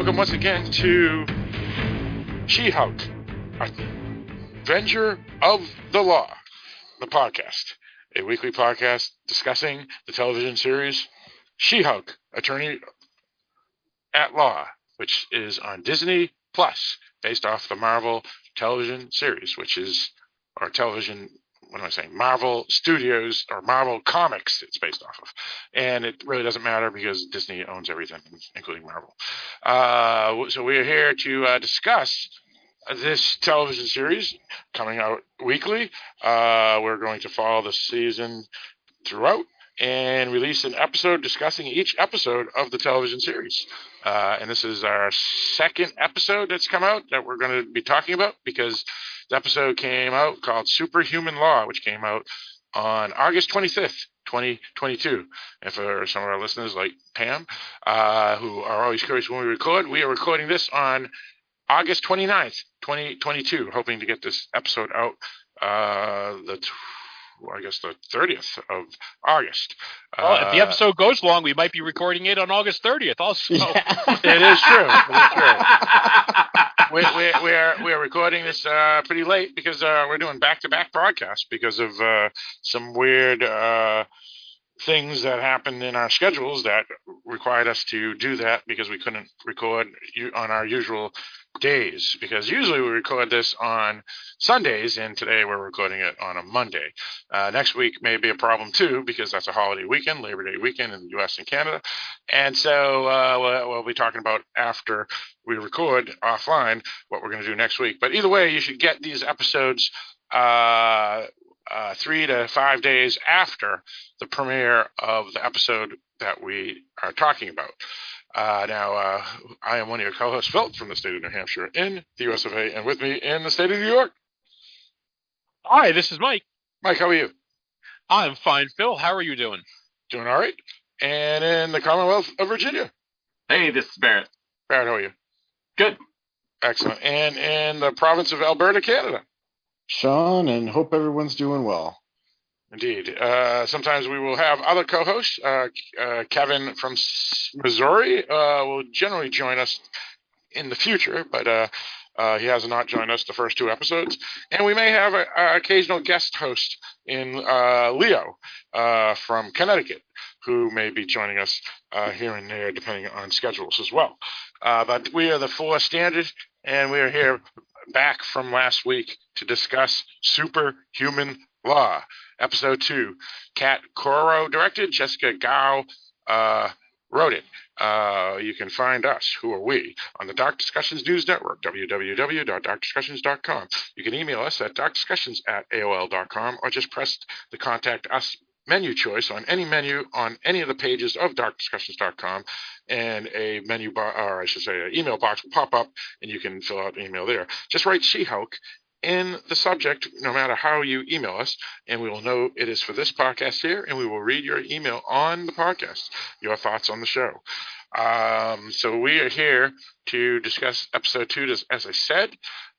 welcome once again to She Hulk, Avenger of the Law, the podcast, a weekly podcast discussing the television series She Hulk, Attorney at Law, which is on Disney Plus, based off the Marvel television series, which is our television what am I saying? Marvel Studios or Marvel Comics. It's based off of, and it really doesn't matter because Disney owns everything, including Marvel. Uh, so we are here to uh, discuss this television series coming out weekly. Uh, we're going to follow the season throughout and release an episode discussing each episode of the television series. Uh, and this is our second episode that's come out that we're going to be talking about because episode came out called Superhuman Law, which came out on August 25th, 2022. And for some of our listeners like Pam, uh, who are always curious when we record, we are recording this on August 29th, 2022, hoping to get this episode out uh, the I guess the 30th of August. Well, uh, if the uh, episode goes long, we might be recording it on August 30th. Also, yeah. it is true. It is true. we, we, we, are we are recording this uh, pretty late because uh, we're doing back to back broadcasts because of uh, some weird uh, things that happened in our schedules that required us to do that because we couldn't record on our usual days because usually we record this on Sundays and today we're recording it on a Monday. Uh, next week may be a problem too because that's a holiday weekend, Labor Day weekend in the U.S. and Canada, and so uh, we'll, we'll, be talking about after we record offline what we're going to do next week. But either way, you should get these episodes. Uh, uh, three to five days after the premiere of the episode that we are talking about. Uh, now, uh, I am one of your co-hosts, Phil, from the state of New Hampshire in the US of A, and with me in the state of New York. Hi, this is Mike. Mike, how are you? I'm fine, Phil. How are you doing? Doing all right. And in the Commonwealth of Virginia. Hey, this is Barrett. Barrett, how are you? Good. Excellent. And in the province of Alberta, Canada. Sean, and hope everyone's doing well. Indeed. Uh, sometimes we will have other co-hosts. Uh, uh, Kevin from Missouri uh, will generally join us in the future, but uh, uh, he has not joined us the first two episodes. And we may have an occasional guest host in Leo from Connecticut, who may be joining us here and there, depending on schedules as well. but we are the four standard, and we are here back from last week to discuss superhuman law. Episode 2. Kat Coiro directed, Jessica Gao uh, wrote it. Uh, you can find us, who are we, on the Dark Discussions News Network, www.darkdiscussions.com. You can email us at darkdiscussions at AOL.com or just press the contact us menu choice on any menu on any of the pages of darkdiscussions.com and a menu bar, or I should say, an email box will pop up and you can fill out an email there. Just write She Hulk in the subject, no matter how you email us, and we will know it is for this podcast here, and we will read your email on the podcast, your thoughts on the show. Um, so we are here to discuss episode two, as, as I said.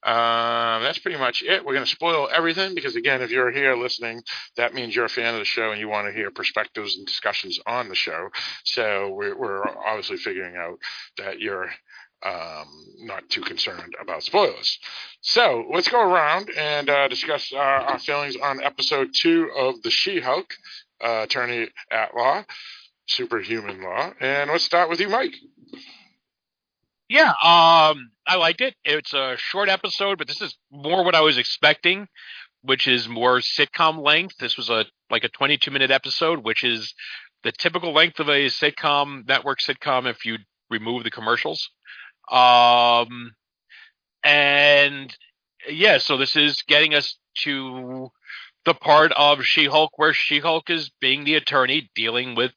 Um, that's pretty much it. We're going to spoil everything because, again, if you're here listening, that means you're a fan of the show and you want to hear perspectives and discussions on the show. So we're, we're obviously figuring out that you're um, not too concerned about spoilers. So let's go around and uh, discuss our, our, feelings on episode two of the She-Hulk, uh, Attorney at Law, Superhuman Law, and let's start with you, Mike. Yeah, um, I liked it. It's a short episode, but this is more what I was expecting, which is more sitcom length. This was a like a 22 minute episode, which is the typical length of a sitcom, network sitcom, if you remove the commercials. Um, and yeah, so this is getting us to the part of She Hulk where She Hulk is being the attorney dealing with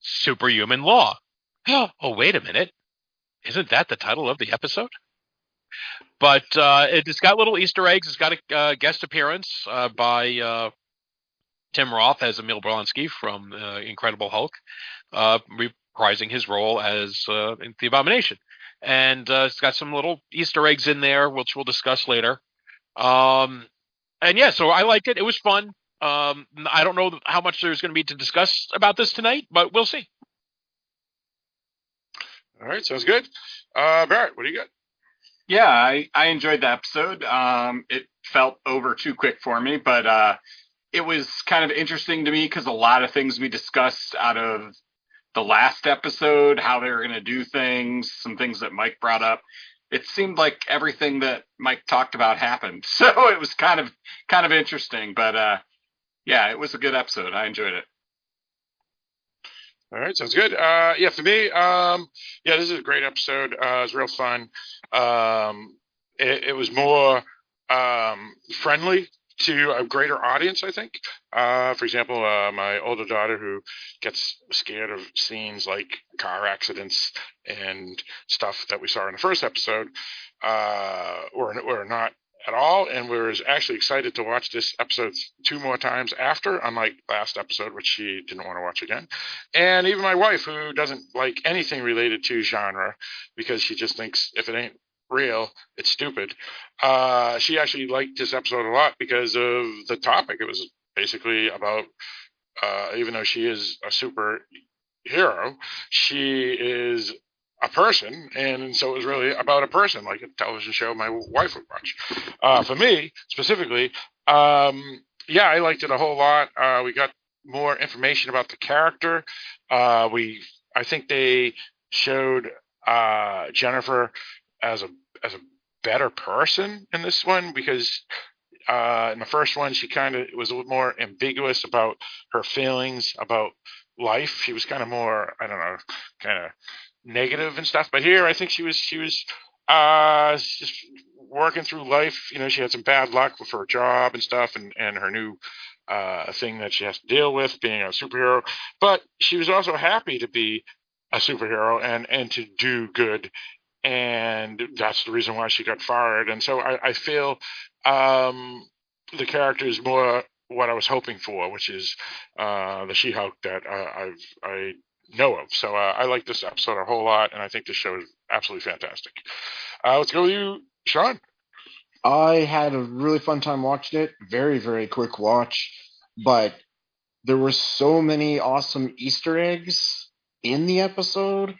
superhuman law. oh, wait a minute. Isn't that the title of the episode? But uh, it's got little Easter eggs. It's got a uh, guest appearance uh, by uh, Tim Roth as Emil Blonsky from uh, Incredible Hulk, uh, reprising his role as the Abomination and uh, it's got some little Easter eggs in there, which we'll discuss later. Um, and yeah, so I liked it. It was fun. Um, I don't know how much there's going to be to discuss about this tonight, but we'll see. All right, sounds good. Uh, Barrett, what do you got? Yeah, I, I enjoyed the episode. Um, it felt over too quick for me, but uh, it was kind of interesting to me because a lot of things we discussed out of the last episode, how they were going to do things, some things that Mike brought up. It seemed like everything that Mike talked about happened, so it was kind of kind of interesting. But uh, yeah, it was a good episode. I enjoyed it. All right, sounds good. Uh, yeah, for me, um, yeah, this is a great episode. Uh, it was real fun. Um, it, it was more um, friendly to a greater audience, I think. Uh, for example, uh, my older daughter who gets scared of scenes like car accidents and stuff that we saw in the first episode, uh, or, or not at all, and was actually excited to watch this episode two more times after, unlike last episode, which she didn't want to watch again. And even my wife, who doesn't like anything related to genre, because she just thinks if it ain't real, it's stupid. Uh, she actually liked this episode a lot because of the topic. It was basically about, uh, even though she is a superhero, she is a person, and so it was really about a person, like a television show my wife would watch. Uh, for me specifically, um, yeah, I liked it a whole lot. Uh, we got more information about the character. Uh, we, I think they showed uh, Jennifer as a as a better person in this one because uh, in the first one she kind of was a little more ambiguous about her feelings about life. She was kind of more I don't know, kind of negative and stuff. But here I think she was she was uh, just working through life. You know, she had some bad luck with her job and stuff, and and her new uh, thing that she has to deal with being a superhero. But she was also happy to be a superhero and and to do good and that's the reason why she got fired. And so I, I feel um, the character is more what I was hoping for, which is uh, the She-Hulk that uh, I know of. So uh, I like this episode a whole lot, and I think this show is absolutely fantastic. Uh, let's go with you, Sean. I had a really fun time watching it. Very very quick watch, but there were so many awesome Easter eggs in the episode.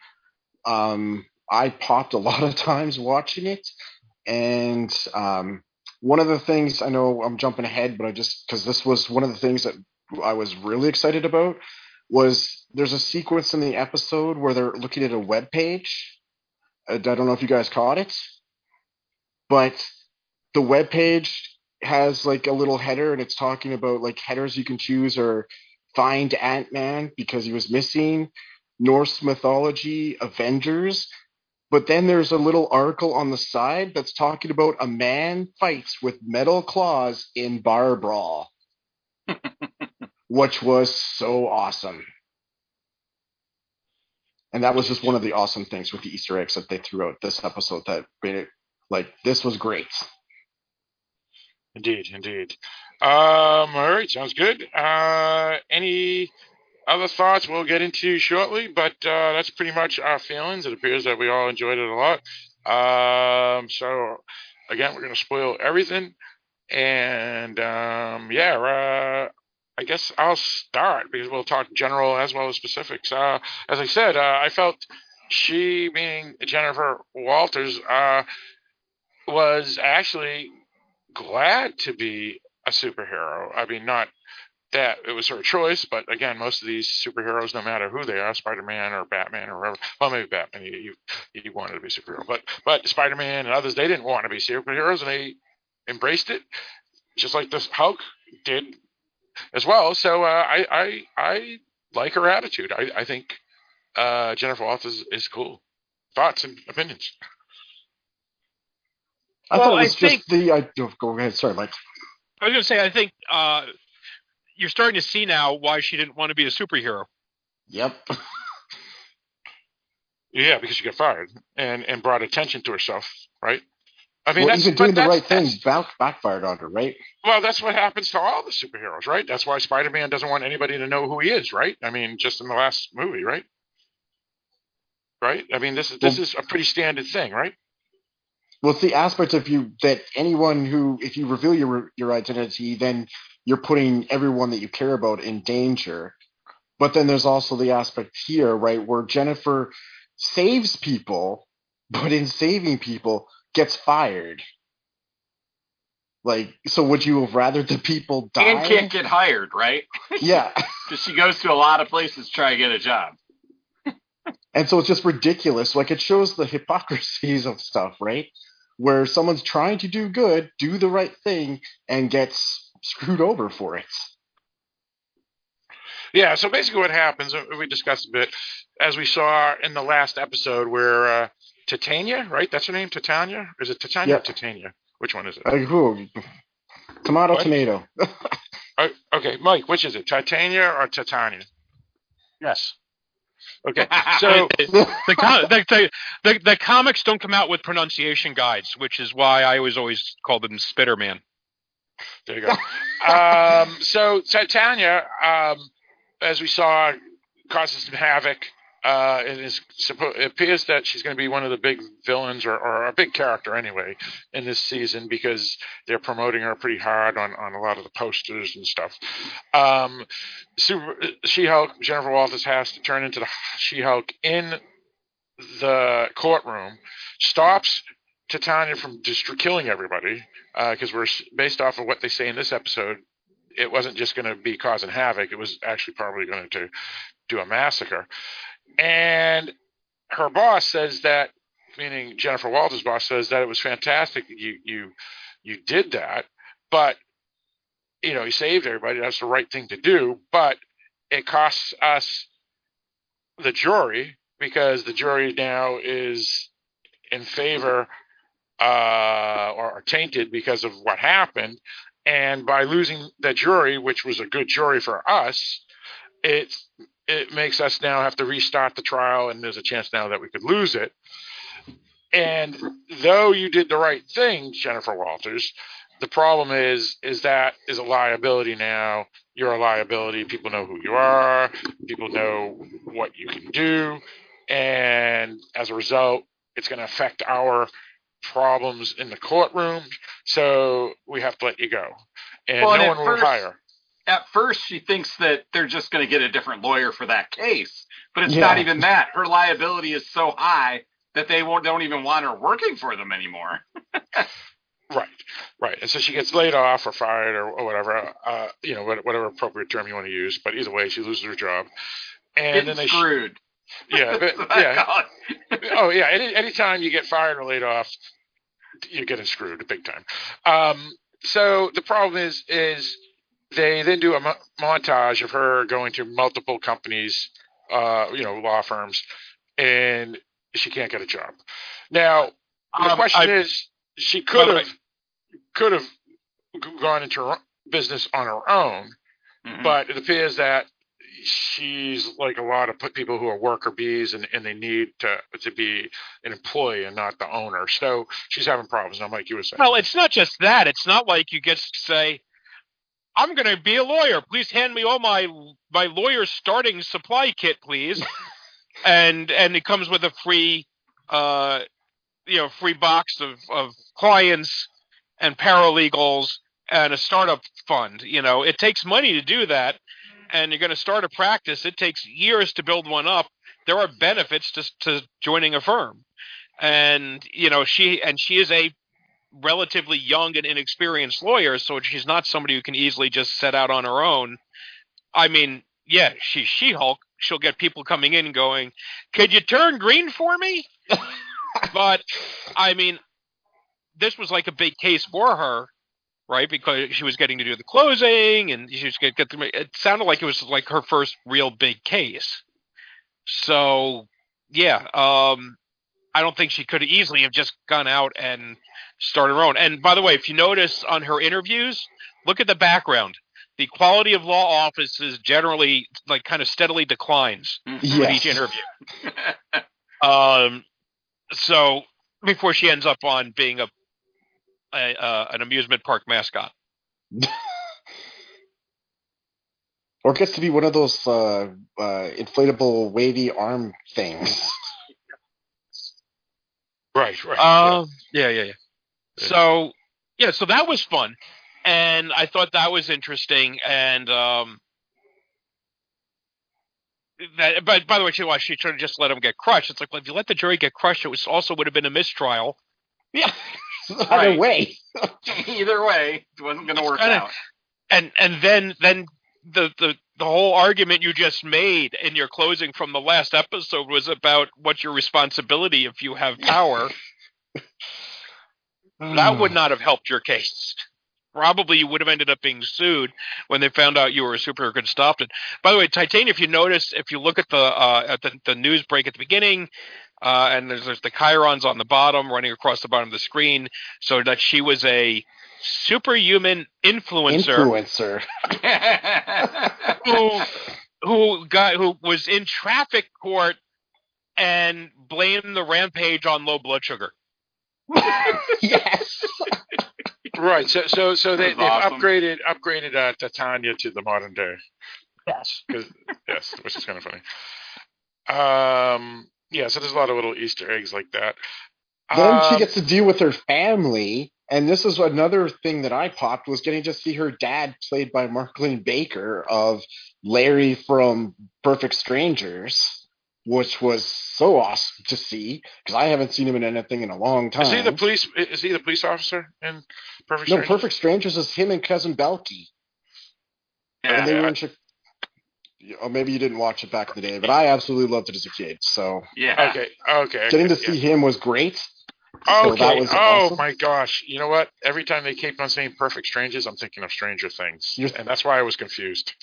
Um, I popped a lot of times watching it, and um, one of the things I know I'm jumping ahead, but I just because this was one of the things that I was really excited about was there's a sequence in the episode where they're looking at a web page. I don't know if you guys caught it, but the web page has like a little header and it's talking about like headers you can choose or find Ant-Man because he was missing, Norse mythology, Avengers, but then there's a little article on the side that's talking about a man fights with metal claws in bar brawl, which was so awesome. And that was just one of the awesome things with the Easter eggs that they threw out this episode that made it like this was great. Indeed, indeed. Um, all right, sounds good. Uh, any other thoughts we'll get into shortly, but uh, that's pretty much our feelings. It appears that we all enjoyed it a lot. Um, so, again, we're going to spoil everything. And um, yeah, uh, I guess I'll start because we'll talk general as well as specifics. Uh, as I said, uh, I felt she, meaning Jennifer Walters, uh, was actually glad to be a superhero. I mean, not that it was her choice. But again, most of these superheroes, no matter who they are, Spider Man or Batman or whatever. Well, maybe Batman, he, he, he wanted to be a superhero, but but Spider Man and others, they didn't want to be superheroes, and they embraced it, just like this Hulk did as well. So uh, I I I like her attitude. I I think uh, Jennifer Walters is, is cool. Thoughts and opinions. I well, thought it was I just think, the. I, go ahead. Sorry, Mike. I was going to say, I think uh, you're starting to see now why she didn't want to be a superhero. Yep. yeah, because she got fired and and brought attention to herself, right? I mean, well, even doing the right thing back, backfired on her, right? Well, that's what happens to all the superheroes, right? That's why Spider-Man doesn't want anybody to know who he is, right? I mean, just in the last movie, right? Right? I mean, this is this well, is a pretty standard thing, right? Well, it's the aspect of you that anyone who, if you reveal your your identity, then you're putting everyone that you care about in danger. But then there's also the aspect here, right, where Jennifer saves people but in saving people gets fired. Like, so would you have rather the people die? And can't get hired, right? yeah. Because she goes to a lot of places to try to get a job. And so it's just ridiculous. Like it shows the hypocrisies of stuff, right? Where someone's trying to do good, do the right thing, and gets screwed over for it. Yeah, so basically what happens, uh, we discussed a bit, as we saw in the last episode where uh, Titania, right? That's her name, Titania? Is it Titania Yeah. or Titania? Which one is it? Like, who? Tomato, What? tomato. Oh, okay, Mike, which is it, Titania or Titania? Yes. Okay, so the, com- the, the, the the comics don't come out with pronunciation guides, which is why I always always call them Spitterman. there you go. Um, so Titania, um, as we saw, causes some havoc. Uh, it is it appears that she's going to be one of the big villains, or, or a big character anyway, in this season because they're promoting her pretty hard on, on a lot of the posters and stuff. Um, Super She-Hulk Jennifer Walters has to turn into the She-Hulk in the courtroom, stops Titania from just killing everybody because we're based off of what they say in this episode. It wasn't just going to be causing havoc; it was actually probably going to do a massacre. And her boss says that, meaning Jennifer Walters' boss says that it was fantastic that you you you did that, but you know you saved everybody. That's the right thing to do, but it costs us the jury because the jury now is in favor uh, or, tainted because of what happened. And by losing the jury, which was a good jury for us, it it makes us now have to restart the trial, and there's a chance now that we could lose it. And though you did the right thing, Jennifer Walters, the problem is is that is a liability now. You're a liability. People know who you are. People know what you can do, and as a result, it's going to affect our problems in the courtroom. So we have to let you go, and Well, no one will hire. At first, she thinks that they're just going to get a different lawyer for that case, but it's Yeah. not even that. Her liability is so high that they won't don't even want her working for them anymore. Right, right. And so she gets laid off or fired or, or whatever, uh, you know, whatever appropriate term you want to use. But either way, she loses her job. And Getting then they, screwed. yeah, but, That's what I yeah. Oh yeah. Any anytime you get fired or laid off, you're getting screwed big time. Um, so the problem is, is they then do a mo- montage of her going to multiple companies, uh, you know, law firms, and she can't get a job. Now the Um, question I- is, she could have could have gone into her business on her own, Mhm. but it appears that she's like a lot of people who are worker bees and, and they need to to be an employee and not the owner. So she's having problems. Now, Mike, you were saying. Well, it's not just that. It's not like you get to say, "I'm going to be a lawyer. Please hand me all my my lawyer starting supply kit, please." and and it comes with a free, uh, you know, free box of of clients and paralegals and a startup fund. You know, it takes money to do that, and you're going to start a practice. It takes years to build one up. There are benefits to to joining a firm, and you know she and she is a relatively young and inexperienced lawyer, so she's not somebody who can easily just set out on her own. I mean, yeah, she's She Hulk. She'll get people coming in going, "Could you turn green for me?" but I mean, this was like a big case for her, right? Because she was getting to do the closing, and she was to get the. It sounded like it was like her first real big case. So, yeah, um, I don't think she could easily have just gone out and started her own. And by the way, if you notice on her interviews, look at the background. The quality of law offices generally, like, kind of steadily declines with each interview. Um, so before she ends up on being a, a uh, an amusement park mascot. Or gets to be one of those uh, uh, inflatable wavy arm things. right, right. Um, yeah, yeah, yeah. So yeah, so that was fun, and I thought that was interesting, and um, that, but by the way, she well, she should have just let him get crushed. It's like, well, if you let the jury get crushed, it was also would have been a mistrial. Yeah. Either Right. way. Either way, it wasn't going to work kinda- out. And and then then the the the whole argument you just made in your closing from the last episode was about what's your responsibility if you have power. that would not have helped your case. Probably you would have ended up being sued when they found out you were a super it. By the way, Titania, if you notice, if you look at the uh, at the, the news break at the beginning, uh, and there's, there's the chirons on the bottom running across the bottom of the screen, so that she was a superhuman influencer influencer. who who got who was in traffic court and blamed the rampage on low blood sugar. yes. Right. So so so they, That's they've awesome. upgraded upgraded uh, Titania to the modern day. Yes. 'Cause- yes, which is kind of funny. Um. Yeah. So there's a lot of little Easter eggs like that. Then she Um, gets to deal with her family, and this is another thing that I popped was getting to see her dad, played by Mark Linn-Baker, of Larry from Perfect Strangers, which was so awesome to see because I haven't seen him in anything in a long time. Is he the police? Is he the police officer in Perfect? no, Strangers? Perfect Strangers is him and cousin Balki, and they yeah, were in. Chi- Oh, maybe you didn't watch it back in the day, but I absolutely loved it as a kid. So yeah. Okay. Okay. getting to okay, see him was great. Yeah. so Okay. that was oh awesome. my gosh! You know what? Every time they keep on saying "Perfect Strangers," I'm thinking of Stranger Things, You're- and that's why I was confused.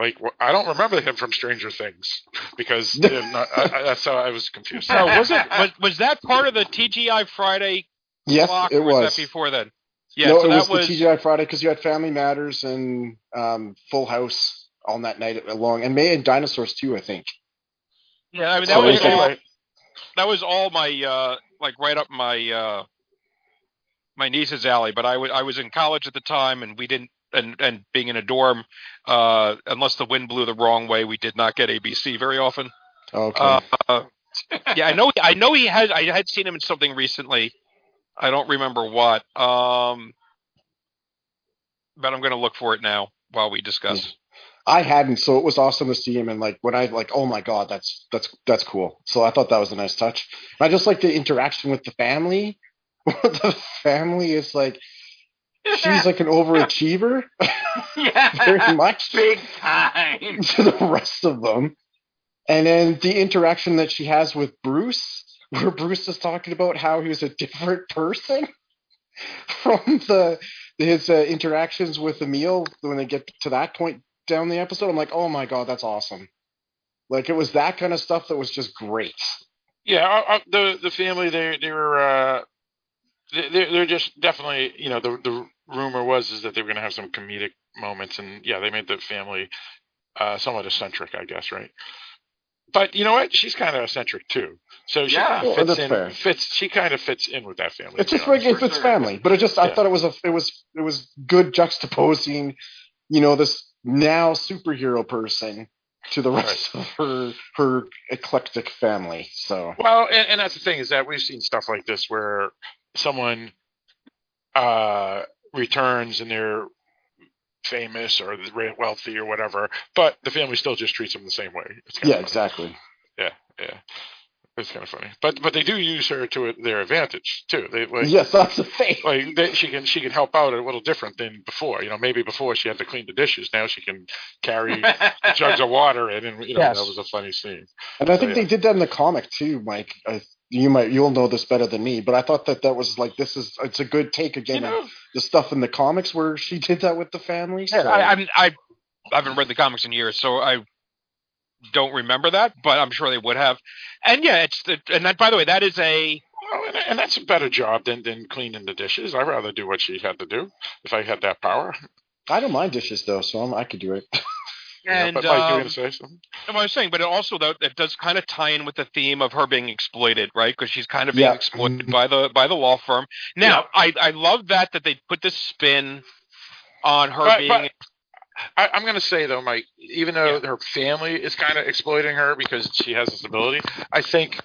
Like wh- I don't remember him from Stranger Things because not- I, I, that's how I was confused. So was it was, was that part of the TGI Friday Yes, block, it or was, was. that before then? Yeah, no, so it that was, was the TGI Friday because you had Family Matters and um, Full House on that night along, and May and Dinosaurs too. I think. yeah. I mean So that was anyway- all, that was all my uh like right up my uh my niece's alley. But I was I was in college at the time, and we didn't. And, and being in a dorm, uh, unless the wind blew the wrong way, we did not get ABC very often. Okay. Uh, yeah, I know. I know he has. I had seen him in something recently. I don't remember what. Um, but I'm going to look for it now while we discuss. I hadn't, so it was awesome to see him. And like when I like, oh my god, that's that's that's cool. So I thought that was a nice touch. And I just like the interaction with the family. the family is like she's like an overachiever, yeah. very much. Big time. to the rest of them. And then the interaction that she has with Bruce, where Bruce is talking about how he was a different person from the his uh, interactions with Emil when they get to that point down the episode. I'm like, oh my god, that's awesome. Like it was that kind of stuff that was just great. Yeah, uh, uh, the the family they they were uh, they they're they're just definitely you know the the rumor was is that they were going to have some comedic moments and yeah they made the family uh, somewhat eccentric I guess right. But you know what? She's kind of eccentric too, so she Yeah. kind of fits that's in. fair. Fits she kind of fits in with that family. It's just like honest. if it's sure. family, but it just I thought it was a it was it was good juxtaposing, you know, this now superhero person to the rest of her her eclectic family. So Well, and, and that's the thing is that we've seen stuff like this where someone uh, returns and they're famous or wealthy or whatever, but the family still just treats them the same way. Yeah, exactly. yeah, yeah. It's kind of funny, but but they do use her to their advantage too. They like, yes, that's a thing. like they, she can she can help out a little different than before. You know, maybe before she had to clean the dishes. Now she can carry jugs of water in, and you know Yes. that was a funny scene. And I think yeah. they did that in the comic too, Mike. I, you might you'll know this better than me, but I thought that that was like this is it's a good take You again know, the stuff in the comics where she did that with the family. Yeah, so- I, I'm, I I haven't read the comics in years, so I don't remember that, but I'm sure they would have. And yeah, it's the, and that by the way, that is a Well, and, and that's a better job than, than cleaning the dishes. I'd rather do what she had to do if I had that power. I don't mind dishes though, so I'm, I could do it. You know, and but Mike, um, going to say something? what I was saying, but it also though it does kind of tie in with the theme of her being exploited, right? Because she's kind of being Yeah. exploited by the by the law firm. Now, I I love that that they put this spin on her But- being but- I, I'm going to say though, Mike, even though Yeah. her family is kind of exploiting her because she has this ability, I think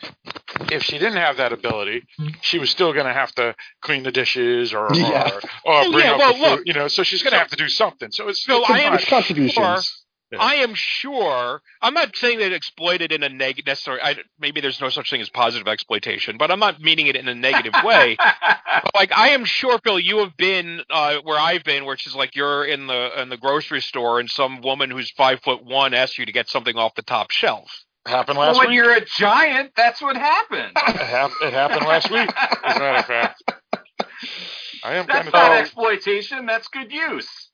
if she didn't have that ability, mm-hmm. she was still going to have to clean the dishes or Yeah. or, or bring yeah, up well, the look. you know. So she's going to So- have to do something. So it's it's I am contributions. Yeah. I am sure. I'm not saying that exploited in a negative. Necessarily, I, maybe there's no such thing as positive exploitation, but I'm not meaning it in a negative way. But, like I am sure, Phil, you have been uh, where I've been, which is like you're in the in the grocery store, and some woman who's five foot one asks you to get something off the top shelf. Happened well, last when week. When you're a giant, that's what happened. It, hap- it happened last week, as a matter of fact. I am That's not tall. exploitation. That's good use.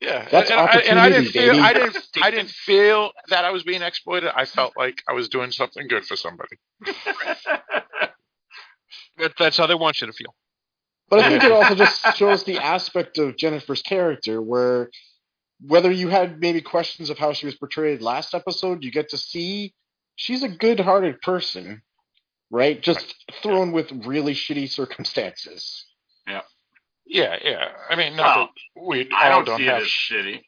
Yeah, That's and, I, and I didn't opportunity, feel baby. I didn't I didn't feel that I was being exploited. I felt like I was doing something good for somebody. That, that's how they want you to feel. But I think it also just shows the aspect of Jennifer's character where whether you had maybe questions of how she was portrayed last episode, you get to see she's a good hearted person, right? Just thrown with really shitty circumstances. Yeah, yeah. Yeah. I mean, not Well, that oh, we I don't, don't see have. it as shitty.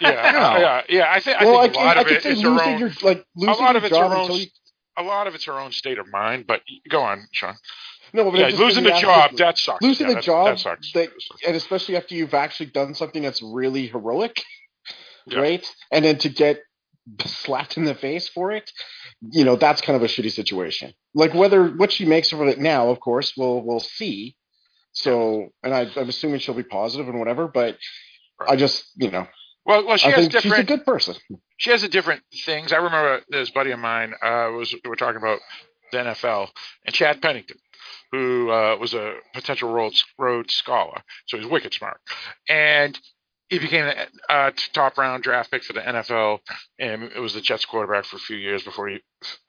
yeah, No. yeah, yeah. I think I well, I think a lot I of can it say her losing own. your like losing lot of it's her own you A lot of it's her own state of mind. But go on, Sean. no, but Yeah, losing saying the job that sucks. losing Yeah, the that- job that sucks. that- and especially after you've actually done something that's really heroic, Yeah. right? And then to get slapped in the face for it, you know, that's kind of a shitty situation. Like whether what she makes of it now, of course, we'll we'll see. So, and I, I'm assuming she'll be positive and whatever, but I just, you know, Well, well, she I has think she's a different. good person. she has a different things. I remember this buddy of mine uh, was we were talking about the NFL and Chad Pennington, who uh, was a potential Rhodes, Rhodes Scholar, so he's wicked smart, and he became a uh, top round draft pick for the NFL, and it was the Jets quarterback for a few years before he,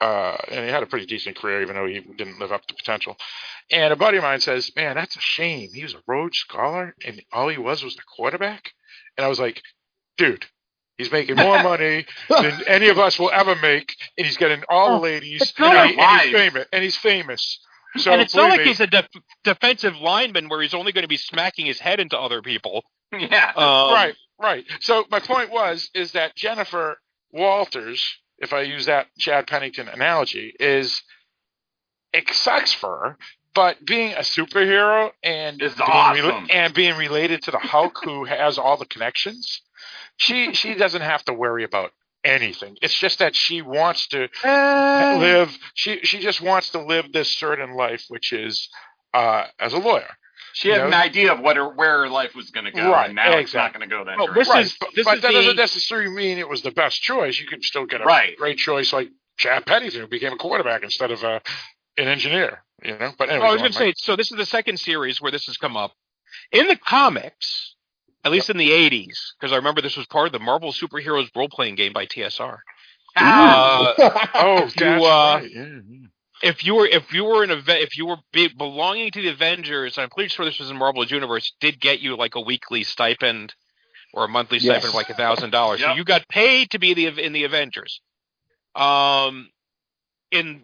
uh, and he had a pretty decent career, even though he didn't live up to potential. And a buddy of mine says, "Man, that's a shame. He was a Rhodes Scholar, and all he was was the quarterback." And I was like, "Dude." He's making more money than any of us will ever make, and he's getting all the ladies, and, he- and he's famous. And he's famous. So and it's not like me, he's a def- defensive lineman where he's only going to be smacking his head into other people. yeah. Um, right, right. So my point was is that Jennifer Walters, if I use that Chad Pennington analogy, is it sucks for her, but being a superhero and Is being awesome. and being related to the Hulk, who has all the connections, she she doesn't have to worry about anything. It's just that she wants to Uh, live. She she just wants to live this certain life, which is uh, as a lawyer. She had you an idea of what her where her life was going to go, Right, and now it's not going to go that Well, direction. this right, is- but, this but is that the- doesn't necessarily mean it was the best choice. You could still get a Right. great choice like Chad Pennington, who became a quarterback instead of a, an engineer. You know, but anyway, Well, I was going to say, so this is the second series where this has come up. In the comics, at least in the 80s, because I remember this was part of the Marvel Superheroes role playing game by TSR. Ah, Uh, oh, if you, that's uh, right. Yeah, yeah. If you were if you were an event if you were be, belonging to the Avengers, I'm pretty sure this was in Marvel's universe, did get you like a weekly stipend or a monthly Yes. stipend of like a thousand dollars. So you got paid to be the in the Avengers. Um, in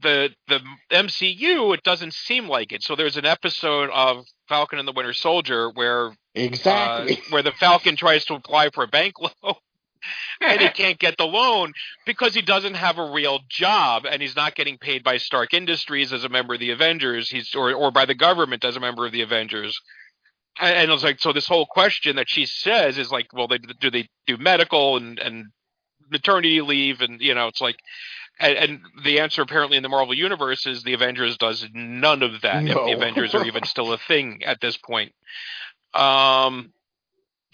the the MCU, it doesn't seem like it. So there's an episode of Falcon and the Winter Soldier where exactly. uh, where the Falcon tries to apply for a bank loan and he can't get the loan because he doesn't have a real job and he's not getting paid by Stark Industries as a member of the Avengers. He's or or by the government as a member of the Avengers. And, and it was like so. This whole question that she says is like, well, they do they do medical and and maternity leave and you know it's like. And, and the answer apparently in the Marvel universe is the Avengers does none of that. If the Avengers are even still a thing at this point. Um.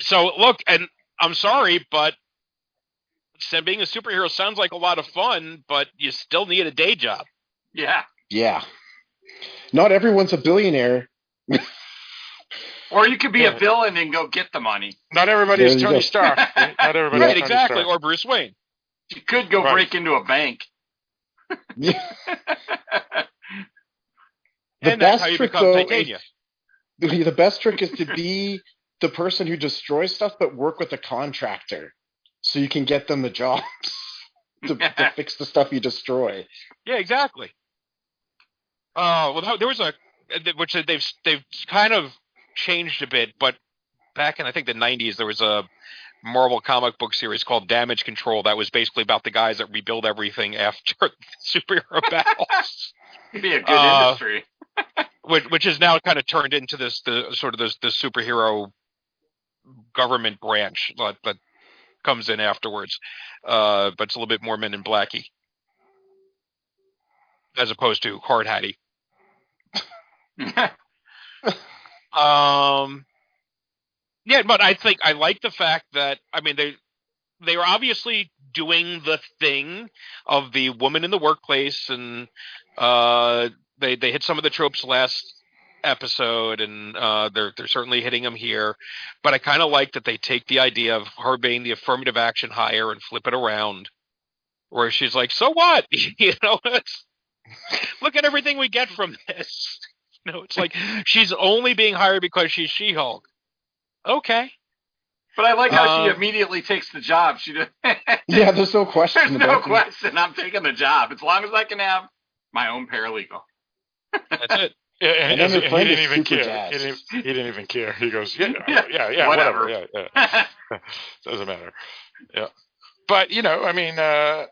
So look, and I'm sorry, but being a superhero sounds like a lot of fun, but you still need a day job. yeah. yeah. Not everyone's a billionaire. Or you could be Yeah. a villain and go get the money. Not everybody There is you Tony go. Stark. Not everybody right, is exactly. Stark. Or Bruce Wayne. You could go Right. break into a bank. Yeah. The and that's best how you trick, though, Titania. The the best trick is to be the person who destroys stuff, but work with a contractor, so you can get them the jobs to, to fix the stuff you destroy. Yeah, exactly. Uh, well, there was a which they've they've kind of changed a bit, but back in I think the '90s there was a Marvel comic book series called Damage Control that was basically about the guys that rebuild everything after superhero battles. It'd be a good Uh, industry. which, which is now kind of turned into this the sort of this the superhero government branch. But, but comes in afterwards, uh, but it's a little bit more Men in Blacky as opposed to Hard Hattie. Um, yeah, but I think I like the fact that I mean they they are obviously doing the thing of the woman in the workplace, and uh, they they hit some of the tropes last episode, and uh, they're they're certainly hitting them here. But I kind of like that they take the idea of her being the affirmative action hire and flip it around, where she's like, "So what? you know, it's, look at everything we get from this." You know, it's like she's only being hired because she's She-Hulk. Okay. But I like how she Um, immediately takes the job. She just, Yeah, there's no question there's no about it. question. I'm taking the job as long as I can have my own paralegal. That's it. Yeah, and, And then he- he didn't even care. He didn't, he didn't even care. He goes, yeah, Yeah, yeah, whatever. whatever. Yeah, yeah. Doesn't matter. Yeah. But, you know, I mean, uh,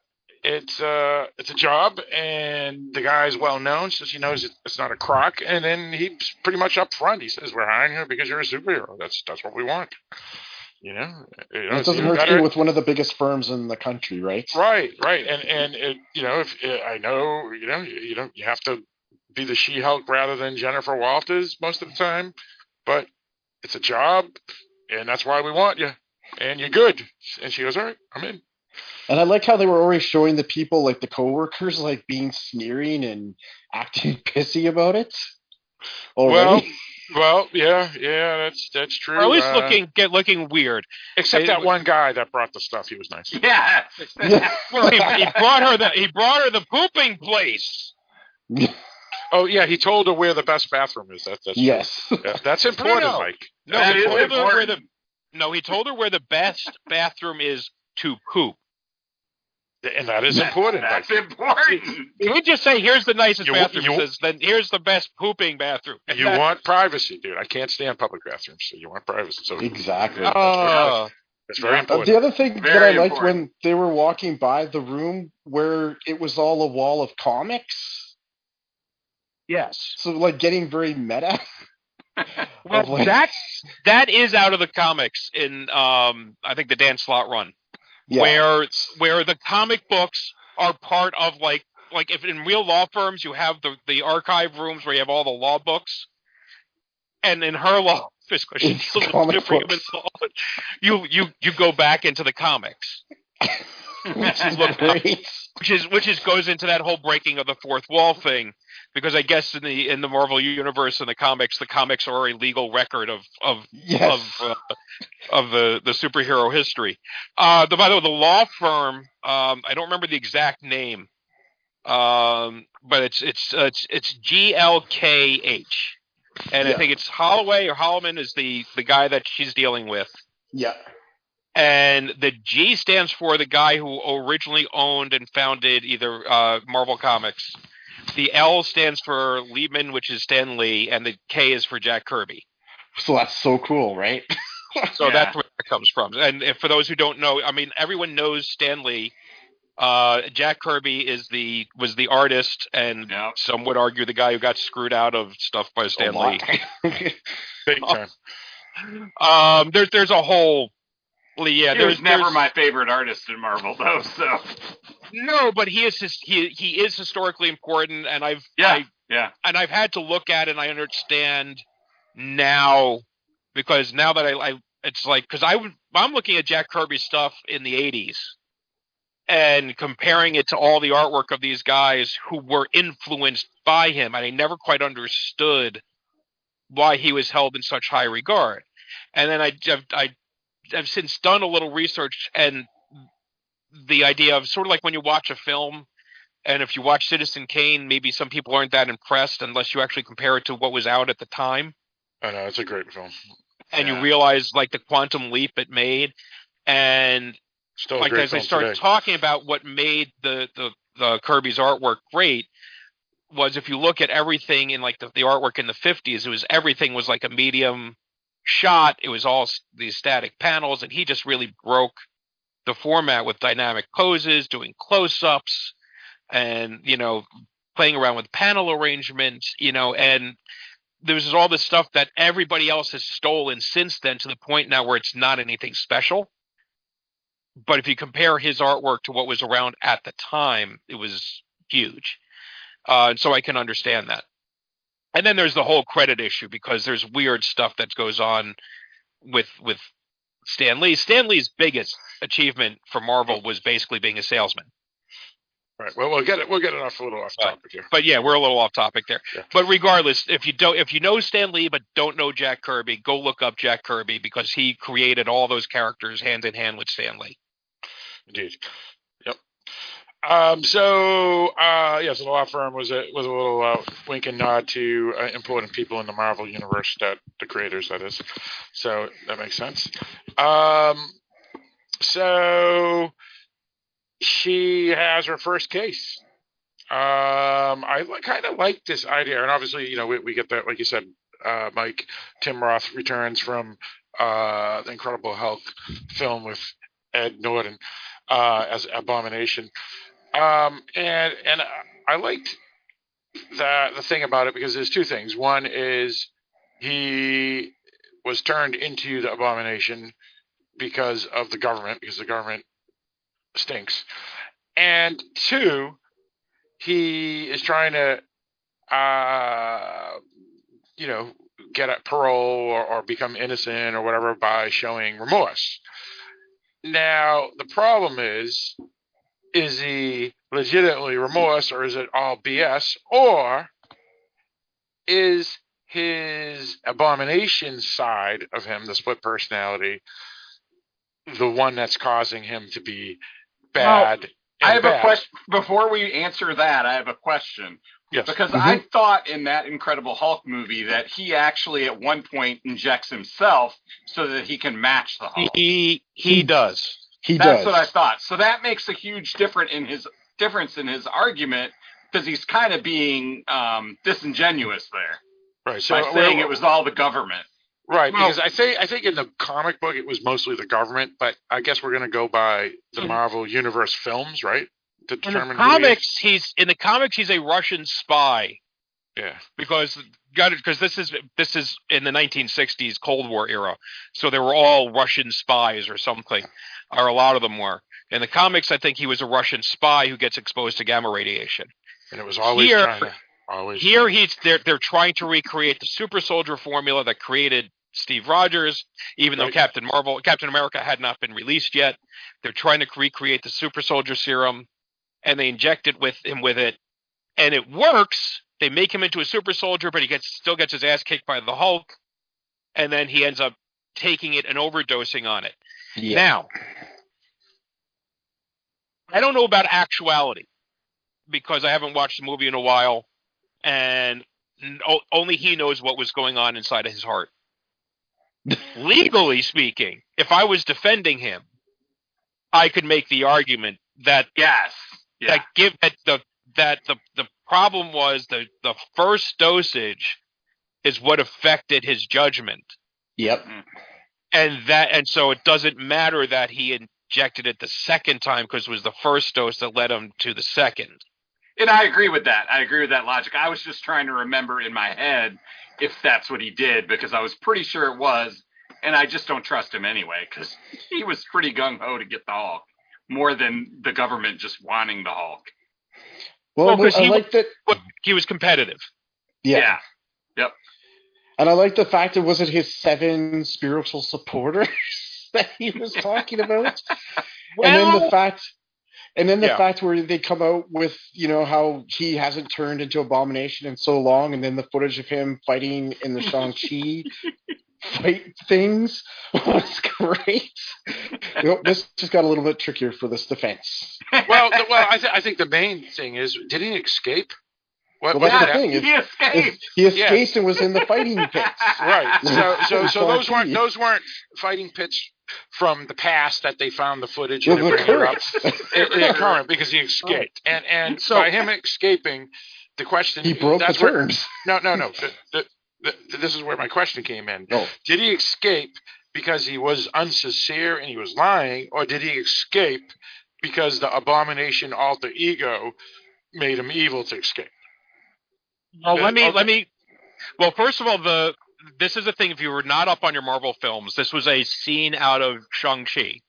it's uh, it's a job, and the guy's well known, so she knows it's not a crock. And then he's pretty much up front. He says, "We're hiring you because you're a superhero. That's that's what we want." You know, you know It doesn't hurt better- be with one of the biggest firms in the country, right? Right, right, and and it, you know, if I know, you know, you, you know, you have to be the She-Hulk rather than Jennifer Walters most of the time, but it's a job, and that's why we want you, and you're good. And she goes, "All right, I'm in." And I like how they were already showing the people, like the coworkers, like being sneering and acting pissy about it. Already. Well, yeah, yeah, that's that's true. Or at least uh, looking get looking weird. except they- that one guy that brought the stuff. He was nice. yeah. Well, he, he brought her the he brought her the pooping place. Oh yeah, he told her where the best bathroom is. That, that's yes. yeah, that's important, no. Mike. No, That he is told her where the no he told her where the best bathroom is to poop. And that is important, That's Mike. important. He would just say, "Here's the nicest You- bathroom." you- says, "Then here's the best pooping bathroom." And You that- want privacy, dude. I can't stand public bathrooms, so you want privacy. So Exactly. Oh, it's very Uh, important. the other thing that I liked important. when they were walking by the room where it was all a wall of comics, yes. so like getting very meta. Well, like- that's that is out of the comics in um I think the Dan Slott run. Yeah. where where the comic books are part of like like if in real law firms you have the the archive rooms where you have all the law books, and in her law office because she deals with comic superhuman books. law, you you you go back into the comics, which is great. Which is which is goes into that whole breaking of the fourth wall thing. Because I guess in the in the Marvel universe in the comics, the comics are a legal record of of Yes. of uh, of the the superhero history. Uh, the by the way, the law firm um, I don't remember the exact name, um, but it's it's uh, it's it's GLKH, and I think it's Holloway or Holloman is the the guy that she's dealing with. yeah. And the G stands for the guy who originally owned and founded either uh, Marvel Comics. The L stands for Lehman, which is Stan Lee, and the K is for Jack Kirby. So that's so cool, right? So Yeah. that's where it comes from. And if, for those who don't know, I mean, everyone knows Stan Lee. Uh, Jack Kirby is the was the artist, and Yeah. some would argue the guy who got screwed out of stuff by Stan Lee. Big time. Um, there's there's a whole. Well, Yeah, he was never my favorite artist in Marvel, though. So no, but he is his, he he is historically important, and I've Yeah. I, yeah, and I've had to look at it and I understand now because now that I, I it's like because I I'm looking at Jack Kirby stuff in the 80s and comparing it to all the artwork of these guys who were influenced by him and I never quite understood why he was held in such high regard and then I I I've since done a little research and the idea of sort of like when you watch a film and if you watch Citizen Kane, maybe some people aren't that impressed unless you actually compare it to what was out at the time, I know it's a great film. and Yeah. you realize like the quantum leap it made. And Still like as I started today. talking about what made the, the the Kirby's artwork great was if you look at everything in like the, the artwork in the 50s, it was everything was like a medium shot. It was all these static panels, and he just really broke the format with dynamic poses, doing close-ups, and you know playing around with panel arrangements. you know, and there was all this stuff that everybody else has stolen since then to the point now where it's not anything special. but if you compare his artwork to what was around at the time, it was huge. Uh, and so I can understand that. And then there's the whole credit issue because there's weird stuff that goes on with with Stan Lee. Stan Lee's biggest achievement for Marvel was basically being a salesman. Right. Well, we'll get it. We'll get it off a little off topic here. But yeah, we're a little off topic there. Yeah. But regardless, if you don't, if you know Stan Lee but don't know Jack Kirby, go look up Jack Kirby because he created all those characters hand in hand with Stan Lee. Indeed. Yep. Um, so uh, yes, the law firm was a was a little uh, wink and nod to uh, important people in the Marvel universe that the creators that is. So that makes sense. Um, so she has her first case. Um, I kind of like this idea, and obviously, you know, we, we get that, like you said, uh, Mike. Tim Roth returns from uh, the Incredible Hulk film with Ed Norton uh, as Abomination, um, and and I liked the the thing about it because there's two things. One is he was turned into the Abomination because of the government, because the government stinks, and two, he is trying to, uh, you know, get a parole or, or become innocent or whatever by showing remorse. Now, the problem is, is he legitimately remorse or is it all BS? Or is his abomination side of him, the split personality, the one that's causing him to be bad? I and have a question before we answer that. I have a question Yes. because Mhm. I thought in that Incredible Hulk movie that he actually at one point injects himself so that he can match the Hulk. He he does. He does That's does. what I thought. So that makes a huge difference in his difference in his argument because he's kind of being um, disingenuous there Right. So by we're- saying it was all the government. Right, Well- because I think I think in the comic book it was mostly the government, but I guess we're going to go by the In- Marvel Universe films, right? To In the determine who he comics, he's in the comics he's a Russian spy. Yeah, because got it because this is this is in the 1960s Cold War era, so they were all Russian spies or something, or a lot of them were. In the comics, I think he was a Russian spy who gets exposed to gamma radiation. and it was always Here- trying to always Here, he's they're they're trying to recreate the super soldier formula that created Steve Rogers, even though Captain Marvel, Captain America had not been released yet. They're trying to recreate the super soldier serum, and they inject it with him with it, and it works. They make him into a super soldier, but he gets still gets his ass kicked by the Hulk, and then he ends up taking it and overdosing on it. Yeah. Now, I don't know about actuality because I haven't watched the movie in a while, and only he knows what was going on inside of his heart. Legally speaking, if I was defending him, I could make the argument that Yes. Yeah. that give that the that the the problem was the the first dosage is what affected his judgment Yep. Mm-hmm. and that and so it doesn't matter that he injected it the second time because it was the first dose that led him to the second And I agree with that. I agree with that logic. I was just trying to remember in my head if that's what he did because I was pretty sure it was, and I just don't trust him anyway because he was pretty gung ho to get the Hulk more than the government just wanting the Hulk. Well, Well, 'cause I he- like that. he was competitive Yeah. Yeah. And I like the fact that was it his seven spiritual supporters that he was talking about, well, and then the fact, and then the Yeah. fact where they come out with you know how he hasn't turned into abomination in so long, and then the footage of him fighting in the Shang Chi fight things was great. You know, this just got a little bit trickier for this defense. well, the, well, I, th- I think the main thing is, did he escape? What, Well, what that's did the hap- thing. he escaped. He escaped and was in the fighting pits. Right. So, so, so those weren't those weren't fighting pits from the past that they found the footage It and was they're bringing it up. current. It- it current because he escaped, and and So- by him escaping, the question He broke the that's where- terms. No, no, no. The, the, the, this is where my question came in. No. Did he escape because he was unsincere and he was lying, or did he escape because the abomination alter ego made him evil to escape? well Yeah, let me okay. let me well first of all the this is the thing if you were not up on your marvel films this was a scene out of shang-chi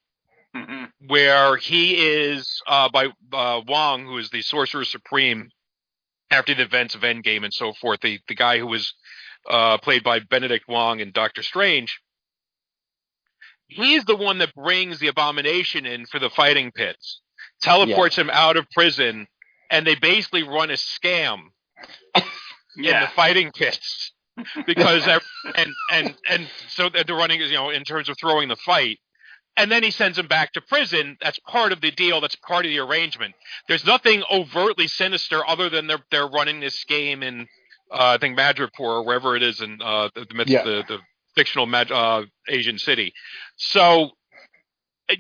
Mhm. where he is uh, by uh, Wong, who is the Sorcerer Supreme after the events of Endgame and so forth. The the guy who was uh, played by Benedict Wong and Doctor Strange. He's the one that brings the abomination in for the fighting pits, teleports him out of prison, and they basically run a scam in the fighting pits because and and and so they're running you know in terms of throwing the fight. And then he sends him back to prison. That's part of the deal. That's part of the arrangement. There's nothing overtly sinister other than they're they're running this game in I think Madripoor or wherever it is in uh, the, the, Yeah. the the fictional Mad, uh, Asian city so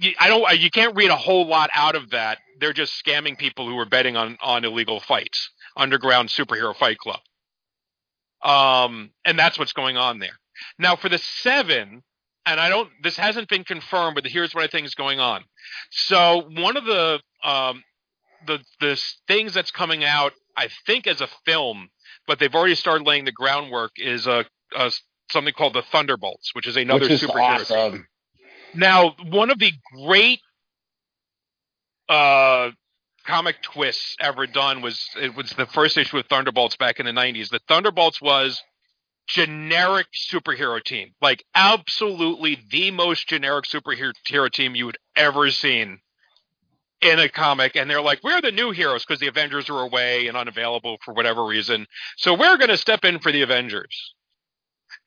you- I don't you can't read a whole lot out of that they're just scamming people who are betting on on illegal fights underground superhero fight club um, and that's what's going on there. Now for the seven, and I don't, this hasn't been confirmed, but here's what I think is going on. So one of the, um, the, the things that's coming out, I think as a film, but they've already started laying the groundwork is a, a something called the Thunderbolts, which is another which is superhero. awesome. Now, one of the great uh, comic twists ever done was it was the first issue of Thunderbolts back in the '90s. The Thunderbolts was generic superhero team, like absolutely the most generic superhero team you would ever seen in a comic. And they're like, we're the new heroes because the Avengers are away and unavailable for whatever reason, so we're going to step in for the Avengers.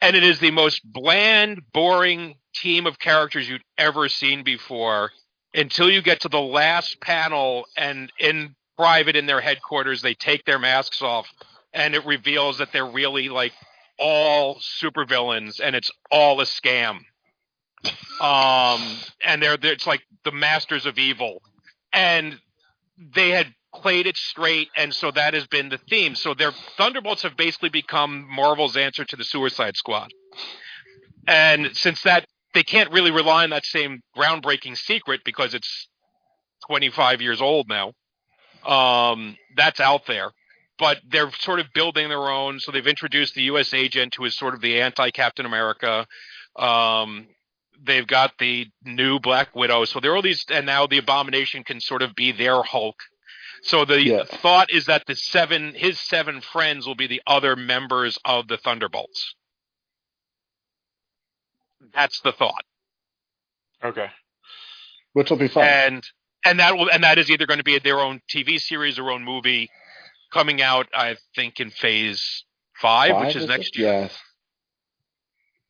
And it is the most bland, boring team of characters you'd ever seen before until you get to the last panel and in private in their headquarters they take their masks off and it reveals that they're really like all supervillains and it's all a scam um and they're, they're it's like the masters of evil and they had played it straight and so that has been the theme so their thunderbolts have basically become marvel's answer to the suicide squad and since that they can't really rely on that same groundbreaking secret because it's 25 years old now. Um, that's out there, but they're sort of building their own. So they've introduced the U.S. agent, who is sort of the anti-Captain America. Um, they've got the new Black Widow. So there are all these, and now the Abomination can sort of be their Hulk. So the Yeah. thought is that the seven, his seven friends, will be the other members of the Thunderbolts. That's the thought. Okay. Which will be fun. and and that will and that is either going to be their own TV series or own movie coming out. I think in phase five, which is it? next year. Yes.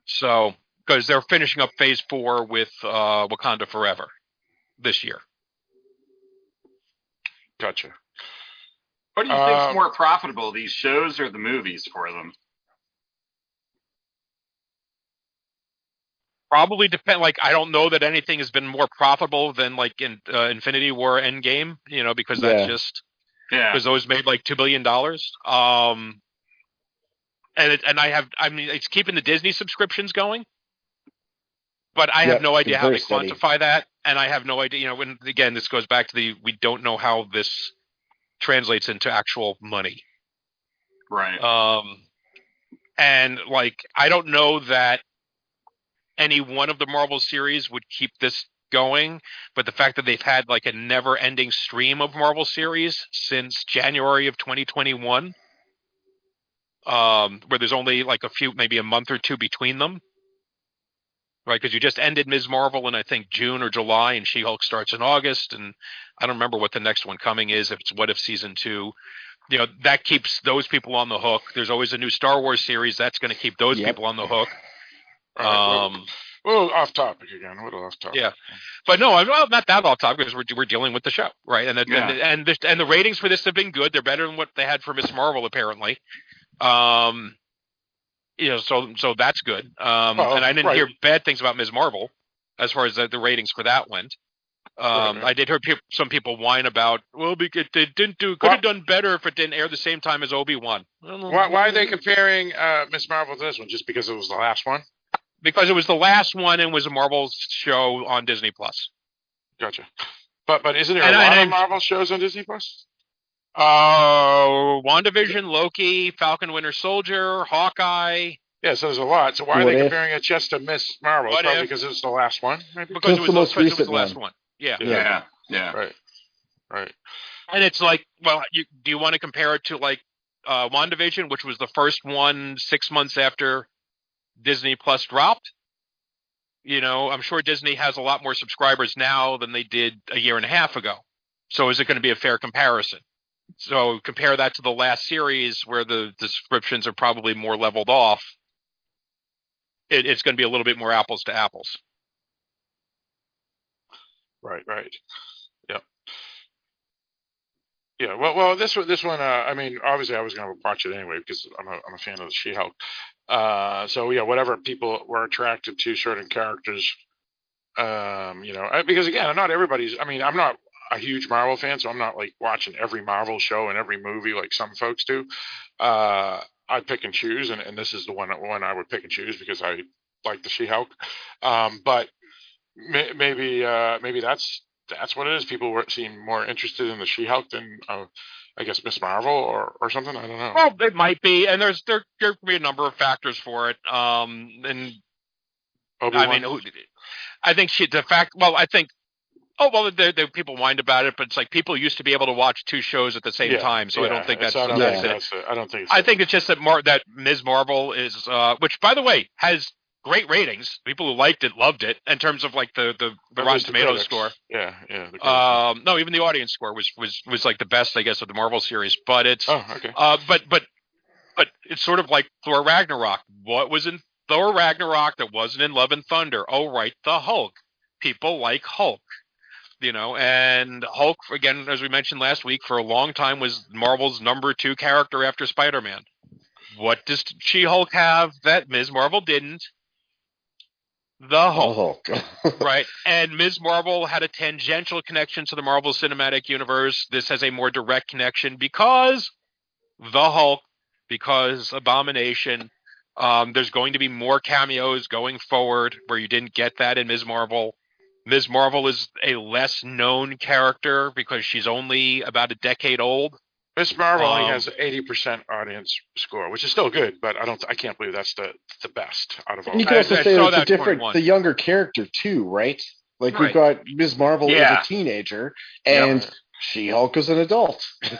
So because they're finishing up phase four with uh, Wakanda Forever this year. Gotcha. What do you think's Um, more profitable, these shows or the movies for them? Probably depend. Like I don't know that anything has been more profitable than like in uh, Infinity War Endgame. You know because that's Yeah. just Yeah. because those made like two billion dollars. Um, and it, and I have I mean it's keeping the Disney subscriptions going, but I have no idea how very they steady. quantify that, and I have no idea. You know, when again this goes back to the we don't know how this translates into actual money. Right. Um, and like I don't know that any one of the Marvel series would keep this going, but the fact that they've had like a never-ending stream of Marvel series since January of 2021, um, where there's only like a few, maybe a month or two between them, right? Because you just ended Ms. Marvel in I think June or July, and She-Hulk starts in August, and I don't remember what the next one coming is. If it's What If season two, you know that keeps those people on the hook. There's always a new Star Wars series that's going to keep those Yep. people on the hook. All right, well, Um, a off topic again. A little off topic. Yeah. but no, I'm well, not that off topic because we're we're dealing with the show, right? And the, Yeah. and the, and, the, and the ratings for this have been good. They're better than what they had for Miss Marvel, apparently. Um, you know, so so that's good. Um, Well, and I didn't right. hear bad things about Ms. Marvel as far as the, the ratings for that went. Um, Right. I did hear peop some people whine about, well, because it didn't do, could have done better if it didn't air the same time as Obi Wan. Why, why are they comparing uh, Miss Marvel to this one? Just because it was the last one? Because it was the last one and was a Marvel show on Disney Plus. Gotcha. But but isn't there And a I- lot and of Marvel shows on Disney Plus? Uh, WandaVision, Loki, Falcon Winter Soldier, Hawkeye. Yeah, so there's a lot. So why are they if? comparing it just to Miss Marvel? What probably if? because it's the last one. Maybe. Because it was the the, most because it was recent the last one. one. Yeah. Yeah. Yeah. Yeah. Right. Right. And it's like, well, you, do you want to compare it to like uh, WandaVision, which was the first one six months after Disney Plus dropped? You know, I'm sure Disney has a lot more subscribers now than they did a year and a half ago. So is it going to be a fair comparison? So compare that to the last series where the, descriptions are probably more leveled off. It, it's going to be a little bit more apples to apples. Right. Right. Yeah. Yeah. Well, well, this one, this one. Uh, I mean, obviously, I was going to watch it anyway because I'm a, I'm a fan of the She-Hulk. Uh, so yeah, whatever people were attracted to certain characters, um, you know, because again, not everybody's. I mean, I'm not a huge Marvel fan, so I'm not like watching every Marvel show and every movie like some folks do. Uh, I pick and choose, and, and this is the one one I would pick and choose because I like the She-Hulk. Um, but may, maybe uh, maybe that's that's what it is. People were seem more interested in the She-Hulk than uh, I guess Miss Marvel or or something. I don't know. Well, it might be, and there's there there could be a number of factors for it. Um, and Obi-Wan? I mean, I think she the fact. Well, I think. Oh well, there people whined about it, but it's like people used to be able to watch two shows at the same Yeah, time, so I don't think that's. I don't that's think it. that's it. I don't think. It's I think it's just that Mar- that Ms. Marvel is, uh, which by the way has great ratings. People who liked it loved it in terms of like the the, the Rotten the Tomatoes score. Yeah, yeah. Um, no, even the audience score was was was like the best, I guess, of the Marvel series. But it's oh, okay. uh, but but but it's sort of like Thor Ragnarok. What was in Thor Ragnarok that wasn't in Love and Thunder? Oh, right, the Hulk. People like Hulk, you know, and Hulk again, as we mentioned last week, for a long time was Marvel's number two character after Spider Man. What does She Hulk have that Ms. Marvel didn't? The Hulk Hulk. right? And Ms. Marvel had a tangential connection to the Marvel Cinematic Universe. This has a more direct connection because the Hulk, because Abomination. Um, there's going to be more cameos going forward where you didn't get that in Ms. Marvel. Ms. Marvel is a less known character because she's only about a decade old. Ms. Marvel only um, has an eighty percent audience score, which is still good, but I don't. I can't believe that's the the best out of all. And you of can also I say saw it's a different, 21. the younger character too, right? Like Right. we've got Ms. Marvel Yeah. as a teenager, Yeah. and She-Hulk as an adult.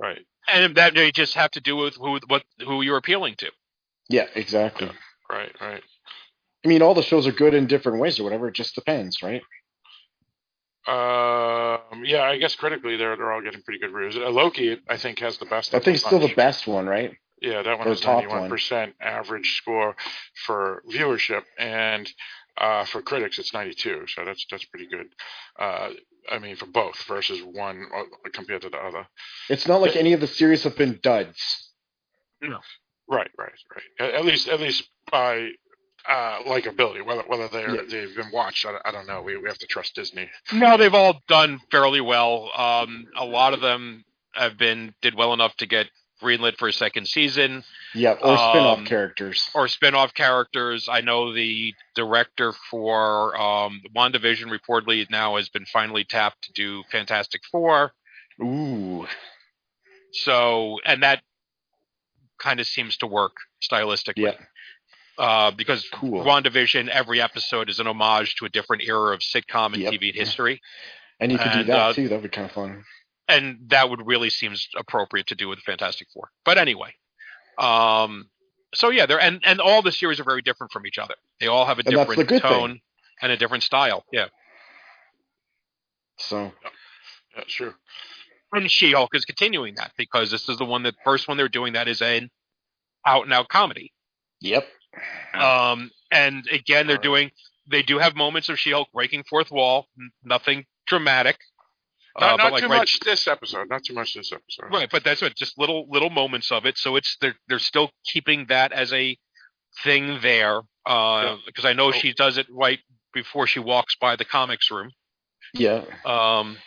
right. And that they just have to do with who what who you're appealing to. Yeah, exactly. Right. Right. I mean, all the shows are good in different ways or whatever. It just depends, right? Um. Yeah. I guess critically, they're they're all getting pretty good reviews. Uh, Loki, I think, has the best. I think it's still the best one, right? Yeah, that one or has top ninety one percent average score for viewership, and uh, for critics, it's ninety two. So that's that's pretty good. Uh, I mean, for both versus one uh, compared to the other. It's not like any of the series have been duds. No. Right, right, right. At, at least, at least by uh, likability. Whether whether they yeah. they've been watched, I, I don't know. We we have to trust Disney. No, they've all done fairly well. Um, a lot of them have been did well enough to get greenlit for a second season Yeah, or spin-off Um, characters. or spin-off characters. I know the director for um, WandaVision reportedly now has been finally tapped to do Fantastic Four. Ooh, So, and that kind of seems to work stylistically. yeah, Uh, because cool. WandaVision, every episode is an homage to a different era of sitcom and Yep. TV history. And you could do that uh, too. That'd be kind of fun. and that would really seems appropriate to do with Fantastic Four. But anyway, um, so yeah, they're and and all the series are very different from each other. They all have a And different good thing. tone and a different style. Yeah, So Yeah, sure. and She-Hulk is continuing that because this is the one that first one they're doing that is an out and out comedy. Yep. Um, and again, they're doing they do have moments of She-Hulk breaking fourth wall, nothing dramatic. Not, Uh, but not like too right- much this episode. Not too much this episode. Right, but that's what just little little moments of it. So it's they're they're still keeping that as a thing there. Uh, Yeah. because I know Oh. she does it right before she walks by the comics room. Yeah. Um,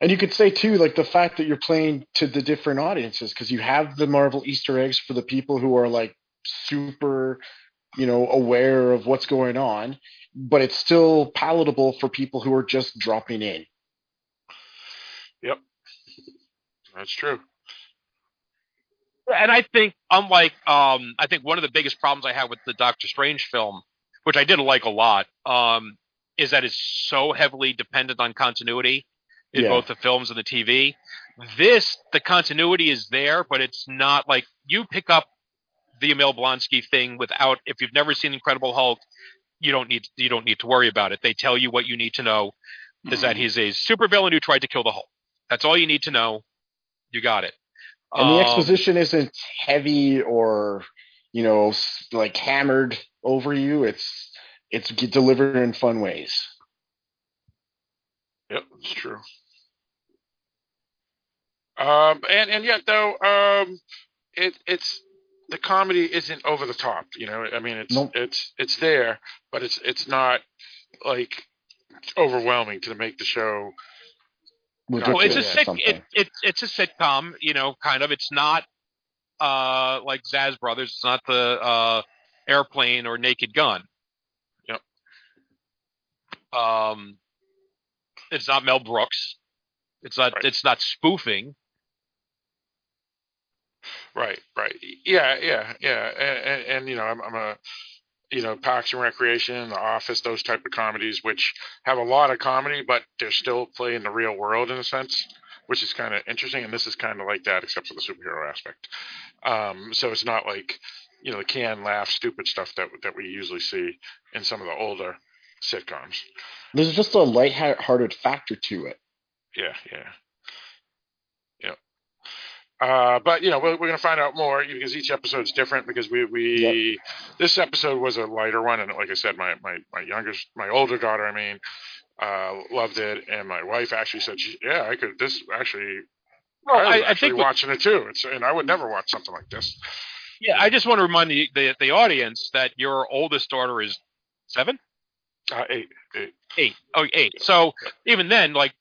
And you could say too, like the fact that you're playing to the different audiences, because you have the Marvel Easter eggs for the people who are like super, you know, aware of what's going on, but it's still palatable for people who are just dropping in. Yep. That's true. and I think unlike um, I think one of the biggest problems I had with the Doctor Strange film, which I did like a lot, um, is that it's so heavily dependent on continuity in Yeah. both the films and the TV. This, the continuity is there, but it's not like you pick up the Emil Blonsky thing without if you've never seen Incredible Hulk, you don't need you don't need to worry about it. They tell you what you need to know is that he's a supervillain who tried to kill the Hulk. That's all you need to know. You got it. And the Um, exposition isn't heavy or, you know, like hammered over you. It's it's delivered in fun ways. Yep, it's true. Um, and and yet though, um, it it's the comedy isn't over the top. You know, I mean, it's Nope. it's it's there, but it's it's not like overwhelming to make the show. Well, it's a sit, it, it, it's a sitcom, you know, kind of. It's not uh, like Zaz Brothers. It's not the uh, Airplane or Naked Gun. Yep. Um, it's not Mel Brooks. It's not. Right. It's not spoofing. Right, right. Yeah, yeah, yeah. And, and, and you know, I'm, I'm a you know Parks and Recreation, The Office, those type of comedies, which have a lot of comedy, but they're still playing the real world in a sense, which is kind of interesting. And this is kind of like that, except for the superhero aspect. Um, so it's not like you know the can laugh, stupid stuff that that we usually see in some of the older sitcoms. There's just a light-hearted factor to it. Yeah, yeah. Yeah. Uh, but you know we're, we're gonna find out more because each episode is different because we we this episode was a lighter one and like I said my my my youngest my older daughter I mean uh loved it and my wife actually said she, yeah I could this actually Well, I I, actually think. watching it too it's and I would never watch something like this yeah, I just want to remind the, the the audience that your oldest daughter is seven, uh, eight eight eight. Oh, eight. So even then, like,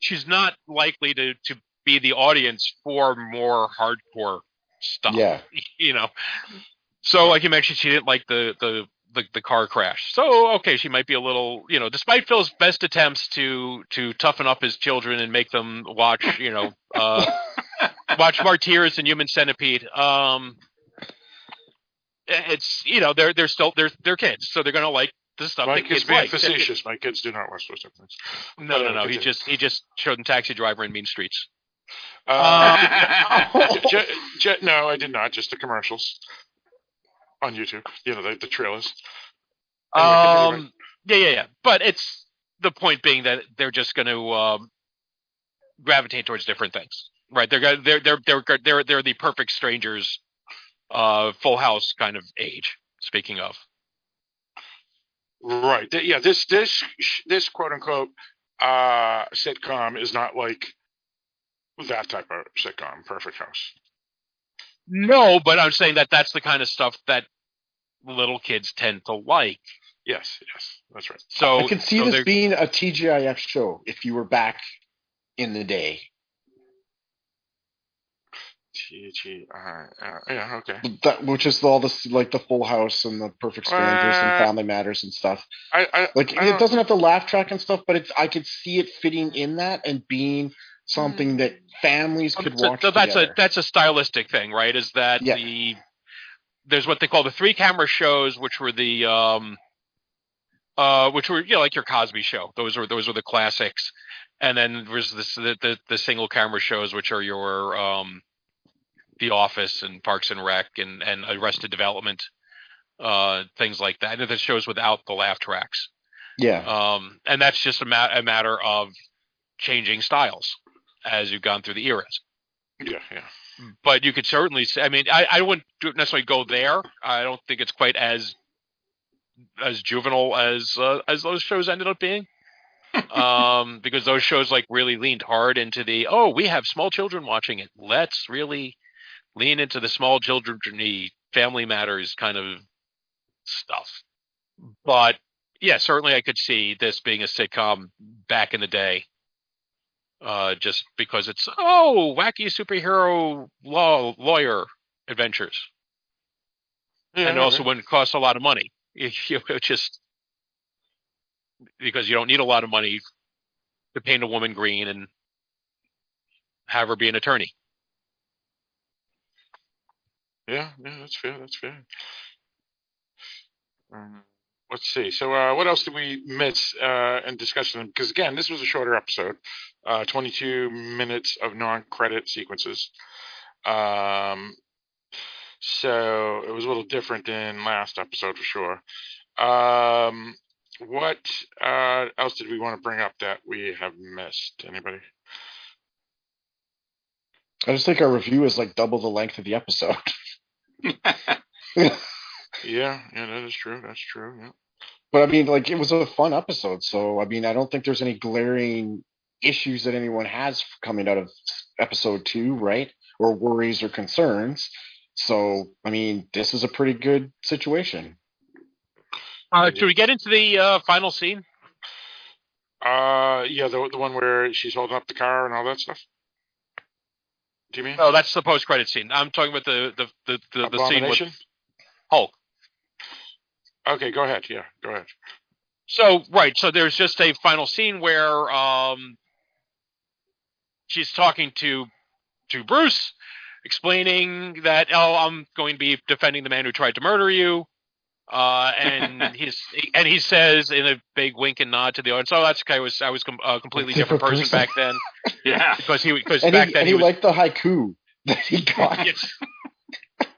she's not likely to to be the audience for more hardcore stuff. Yeah. you know. So, like you mentioned, she didn't like the the the, the car crash. So, okay, she might be a little, you know, despite Phil's best attempts to to toughen up his children and make them watch, you know, uh, watch Martyrs and Human Centipede. Um, it's you know they're they're still they're they're kids, so they're gonna like the stuff Mike that kids is being like. facetious my kids do not watch those type of things No, no, no. He just he just showed them Taxi Driver and Mean Streets. Uh, J- no I did not just the commercials on YouTube you know the, the trailers Anyway, Um, yeah, yeah, yeah. But it's the point being that they're just going to um, gravitate towards different things, right? They're they're they're they're they're they're the perfect strangers, uh, Full House kind of age. Speaking of, Right. Yeah. This this this quote unquote uh, sitcom is not like that type of sitcom. Perfect House. no, but I'm saying that that's the kind of stuff that little kids tend to like. Yes. Yes. That's right. So I could see so this being a TGIF show if you were back in the day. T G I. uh, Yeah. Okay. That, which is all this like the Full House and the Perfect Strangers and Uh, Family Matters and stuff. I. I Like I it doesn't have the laugh track and stuff, but it's I could see it fitting in that and being something that families could So- watch. so that's together. a that's a stylistic thing, right? Is that Yeah. the there's what they call the three camera shows, which were the um uh which were you know like your Cosby show. Those were those were the classics, and then there's this the the, the single camera shows, which are your um The Office and Parks and Rec and and Arrested Development, uh things like that. And the shows without the laugh tracks. yeah. Um, and that's just a, ma- a matter of changing styles as you've gone through the eras Yeah. Yeah. but you could certainly say. I mean, I, I wouldn't necessarily go there. I don't think it's quite as as juvenile as uh, as those shows ended up being, um, because those shows like really leaned hard into the oh, we have small children watching it. Let's really lean into the small children, family matters kind of stuff. But yeah, certainly I could see this being a sitcom back in the day uh, just because it's oh wacky superhero law lawyer adventures, yeah and also wouldn't cost a lot of money. You, just because you don't need a lot of money to paint a woman green and have her be an attorney. Yeah. Yeah. That's fair. That's fair. Um, let's see. So, uh, what else did we miss uh, in discussion? Because again, this was a shorter episode, uh, 22 minutes of non-credit sequences. Um, so it was a little different than last episode for sure. Um, what uh, else did we want to bring up that we have missed? Anybody? I just think our review is like double the length of the episode. Yeah, yeah, that is true. That's true. Yeah. But I mean, like it was a fun episode, so I mean, I don't think there's any glaring issues that anyone has coming out of episode two, right? Or worries or concerns. So, I mean, this is a pretty good situation. Uh, should we get into the uh, final scene? Uh, yeah, the the one where she's holding up the car and all that stuff. Do you mean? Oh, that's the post-credit scene. I'm talking about the the the, the, the scene with Abomination? Hulk. Okay, go ahead. Yeah, go ahead. So right, so there's just a final scene where um, she's talking to to Bruce, explaining that oh, I'm going to be defending the man who tried to murder you, uh, and he's and he says in a big wink and nod to the audience, oh, that's okay. I was I was com- a completely different, person, person. back then yeah. because he because back he, then and he, he was liked the haiku that he got. Yes.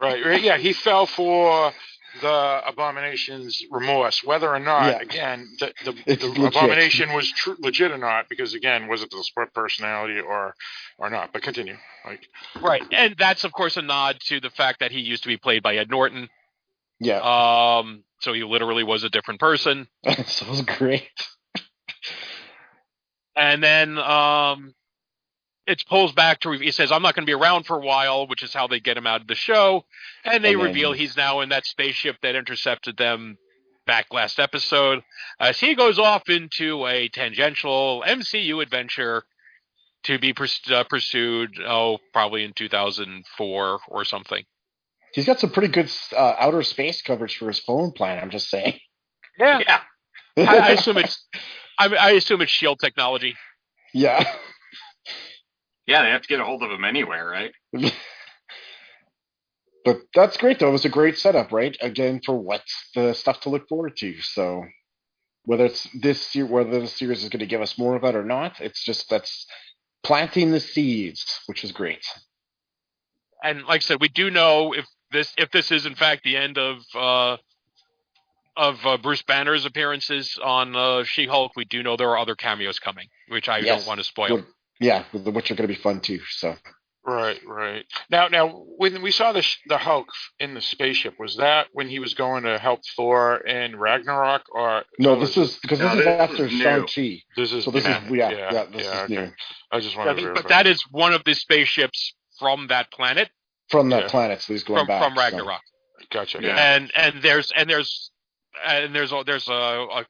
Right, right. Yeah, he fell for the abomination's remorse, whether or not, Yeah. again, the, the, the abomination was tr- legit or not. Because again, was it the split personality or or not? But continue. Like, right, and that's of course a nod to the fact that he used to be played by Ed Norton. Yeah, Um, so he literally was a different person. so it was great. and then um it pulls back to he says i'm not going to be around for a while which is how they get him out of the show and they And then- reveal he's now in that spaceship that intercepted them back last episode as he goes off into a tangential mcu adventure to be purs- uh, pursued oh probably in 2004 or something He's got some pretty good uh, outer space coverage for his phone plan. I'm just saying. yeah Yeah. I, I assume it's I, I assume it's shield technology yeah. Yeah, they have to get a hold of him anywhere, right? But that's great though. It was a great setup, right? Again, for what's the stuff to look forward to. So whether it's this year, whether the series is going to give us more of it or not, it's just that's planting the seeds, which is great. and like I said, we do know if this if this is in fact the end of uh, of uh, Bruce Banner's appearances on uh, She-Hulk. We do know there are other cameos coming, which I Yes. don't want to spoil. Good. Yeah, which are going to be fun too. So right, right. Now, now, when we saw the sh- the Hulk in the spaceship, was that when he was going to help Thor in Ragnarok, or no, or this is because No, this is this after is new. Shang Chi. this is So this yeah, is yeah, yeah, this yeah, is okay. new I just Yeah, wanted to but that is one of the spaceships from that planet from that Yeah. planet. So he's going from, back from so- Ragnarok. gotcha. Yeah. and and there's and there's and there's a, there's a, a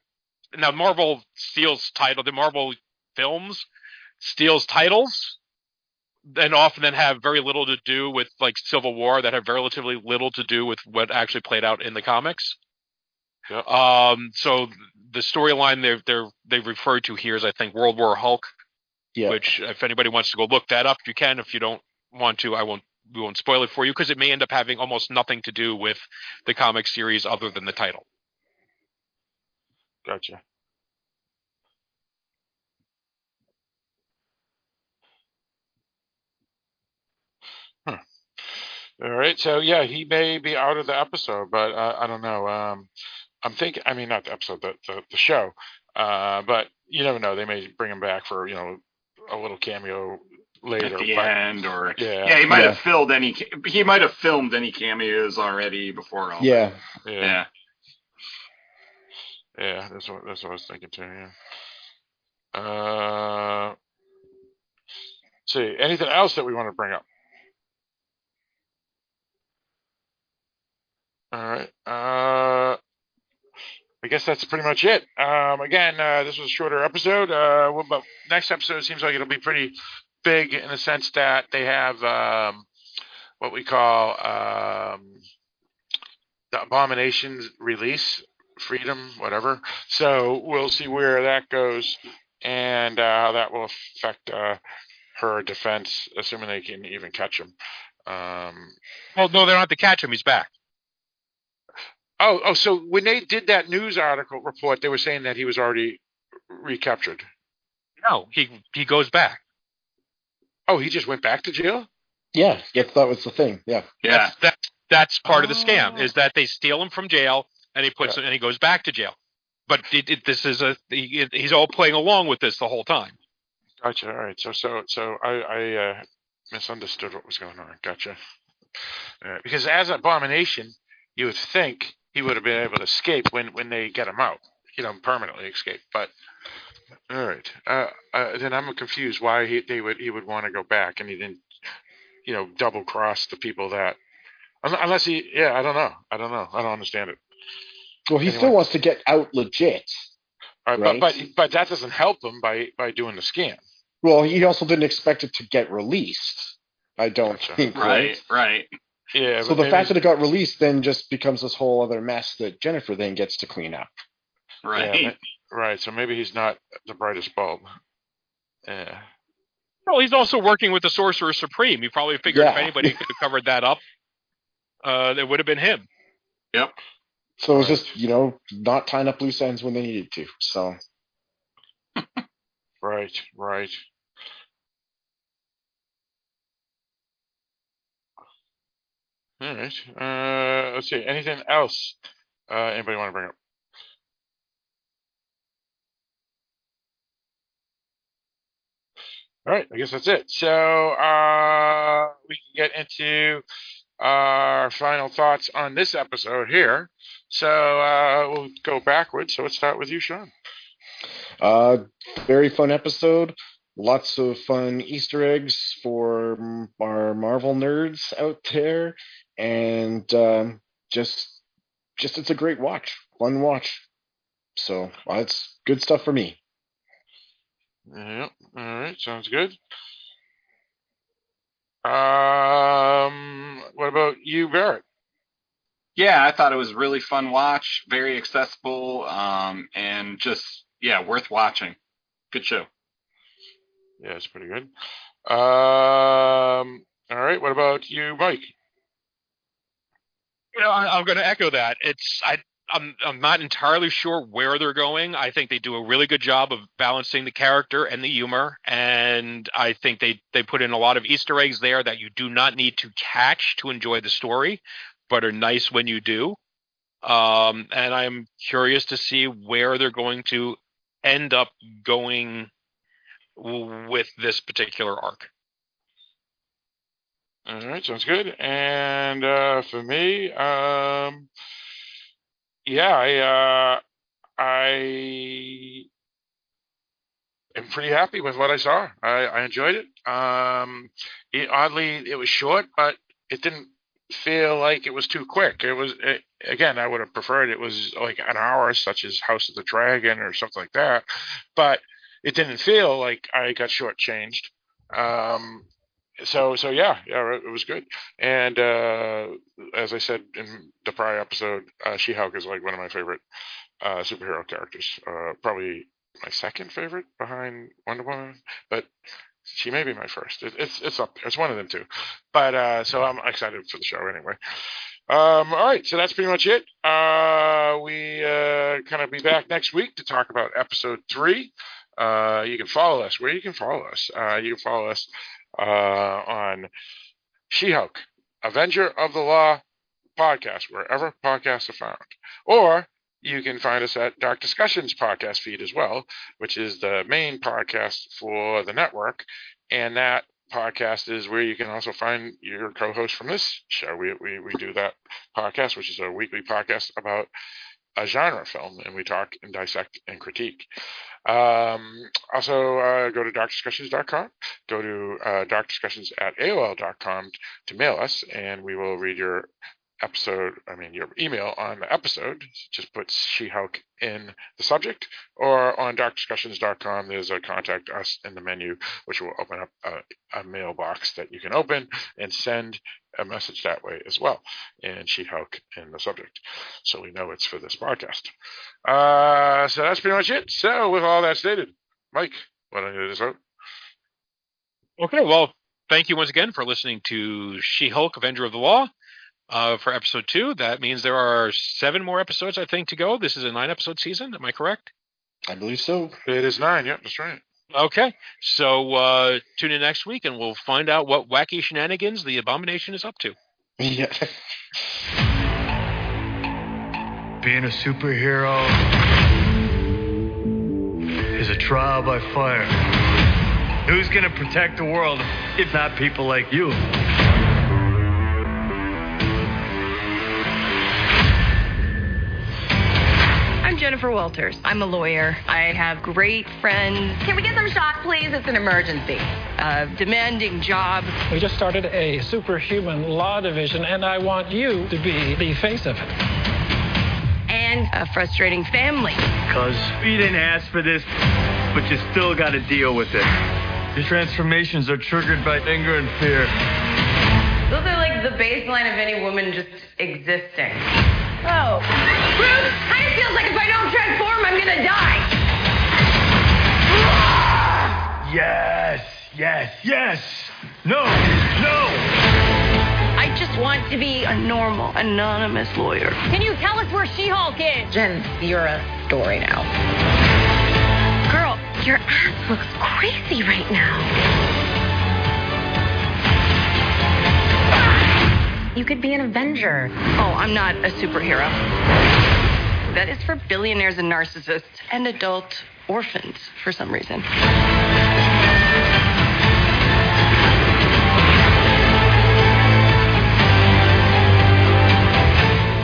now Marvel steals title the Marvel films steals titles and often then have very little to do with like Civil War that have relatively little to do with what actually played out in the comics. Yep. Um, so the storyline they're they're they've referred to here is I think World War Hulk, Yeah, which if anybody wants to go look that up, you can. If you don't want to, I won't we won't spoil it for you because it may end up having almost nothing to do with the comic series other than the title. Gotcha. All right. So yeah, he may be out of the episode, but uh, I don't know. Um, I'm thinking. I mean, not the episode, the the, the show. Uh, but you never know. They may bring him back for you know a little cameo later. At the but, end, or Yeah. yeah, he might Yeah. have filled any. He might have filmed any cameos already before all. yeah. Yeah. yeah. Yeah, that's what that's what I was thinking too. Yeah. Uh, see, anything else that we want to bring up? All right. Uh, I guess that's pretty much it. Um, again, uh, this was a shorter episode. Uh, but next episode seems like it'll be pretty big in the sense that they have um, what we call um, the Abominations release freedom, whatever. So we'll see where that goes and uh, how that will affect uh, her defense, assuming they can even catch him. Um, Well, no, they don't have to catch him. He's back. Oh, oh, so when they did that news article report, they were saying that he was already recaptured. No, he he goes back. Oh, he just went back to jail. Yeah, yes, that was the thing. Yeah. Yeah. That's that's, that's part of the scam Oh. is that they steal him from jail and he puts him and he goes back to jail. But it, it, this is a he, he's all playing along with this the whole time. Gotcha. All right. So, so, so I, I uh, misunderstood what was going on. Gotcha. Uh, because as an abomination, you would think he would have been able to escape when when they get him out. You know, permanently escape. But all right. Uh, uh, then I'm confused why he they would he would want to go back and he didn't, you know, double cross the people that. Unless he, yeah, I don't know. I don't know. I don't understand it. Well, he Anyway. still wants to get out legit. All right, Right. But but but that doesn't help him by by doing the scam. Well, he also didn't expect it to get released. I don't Gotcha. think. Right. Right. Yeah. So the maybe- fact that it got released then just becomes this whole other mess that Jennifer then gets to clean up. Right. Yeah, Right. So maybe he's not the brightest bulb. Yeah. Well, he's also working with the Sorcerer Supreme. He probably figured if anybody could have covered that up, uh, it would have been him. Yep. So it was Right. just, you know, not tying up loose ends when they needed to. So Right. Right. All right. Uh, let's see. Anything else? Uh, anybody want to bring up? All right. I guess that's it. So uh, we can get into our final thoughts on this episode here. So uh, we'll go backwards. So let's start with you, Sean. uh very fun episode. Lots of fun Easter eggs for our Marvel nerds out there. And um, just just it's a great watch. Fun watch. So uh, it's good stuff for me. Yep. All right. Sounds good. Um, what about you, Barrett? Yeah, I thought it was a really fun watch, very accessible, um, and just yeah, worth watching. Good show. Yeah, it's pretty good. Um, all right. What about you, Mike? You know, I, I'm going to echo that. It's I. I'm I'm not entirely sure where they're going. I think they do a really good job of balancing the character and the humor, and I think they they put in a lot of Easter eggs there that you do not need to catch to enjoy the story, but are nice when you do. Um, and I'm curious to see where they're going to end up going with this particular arc. All right, sounds good. And uh, for me, um, yeah, I uh, I am pretty happy with what I saw. I, I enjoyed it. Um, it. Oddly, it was short, but it didn't feel like it was too quick. It was it, again, I would have preferred it was like an hour, such as House of the Dragon or something like that. But it didn't feel like I got shortchanged. Um, so so yeah, yeah, it was good. And uh, as I said in the prior episode, uh, She-Hulk is like one of my favorite uh, superhero characters. Uh, probably my second favorite behind Wonder Woman, but she may be my first. It, it's it's up there. It's one of them too But uh, so I'm excited for the show anyway. Um, all right, so that's pretty much it. Uh, we uh, kind of be back next week to talk about episode three. Uh, you can follow us where you can follow us. Uh, you can follow us uh, on She-Hulk, Avenger of the Law podcast, wherever podcasts are found. Or you can find us at Dark Discussions podcast feed as well, which is the main podcast for the network. And that podcast is where you can also find your co-host from this show. We, we, we do that podcast, which is a weekly podcast about a genre film, and we talk and dissect and critique. Um, also, uh, go to darkdiscussions.com, go to uh, darkdiscussions at AOL.com to mail us, and we will read your episode, I mean, your email on the episode. Just put She Hulk in the subject, or on darkdiscussions.com, there's a contact us in the menu, which will open up a, a mailbox that you can open and send a message that way as well, and She Hulk in the subject. So we know it's for this podcast. Uh, so that's pretty much it. So, with all that stated, Mike, why don't you do? Okay, well, thank you once again for listening to She Hulk, Avenger of the Law. Uh, for episode two. That means there are seven more episodes, I think, to go. This is a nine episode season. Am I correct? I believe so. It is nine. Yep, that's right. Okay. So uh, tune in next week and we'll find out what wacky shenanigans the Abomination is up to. Yeah. Being a superhero is a trial by fire. Who's gonna protect the world if not people like you? Jennifer Walters. I'm a lawyer. I have great friends. Can we get some shots, please? It's an emergency. A demanding job. We just started a superhuman law division, and I want you to be the face of it. And a frustrating family. Cause you didn't ask for this, but you still gotta deal with it. Your transformations are triggered by anger and fear. Those are like the baseline of any woman just existing. Oh. Bruce, kind of feels like if I don't transform, I'm gonna die. Yes, yes, yes. No, no. I just want to be a normal, anonymous lawyer. Can you tell us where She-Hulk is? Jen, you're a story now. Girl, your ass looks crazy right now. You could be an Avenger. Oh, I'm not a superhero. That is for billionaires and narcissists and adult orphans for some reason.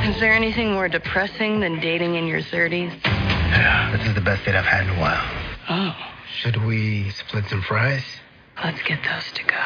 Is there anything more depressing than dating in your 30s? Yeah, this is the best date I've had in a while. Oh, Should we split some fries? let's get those to go.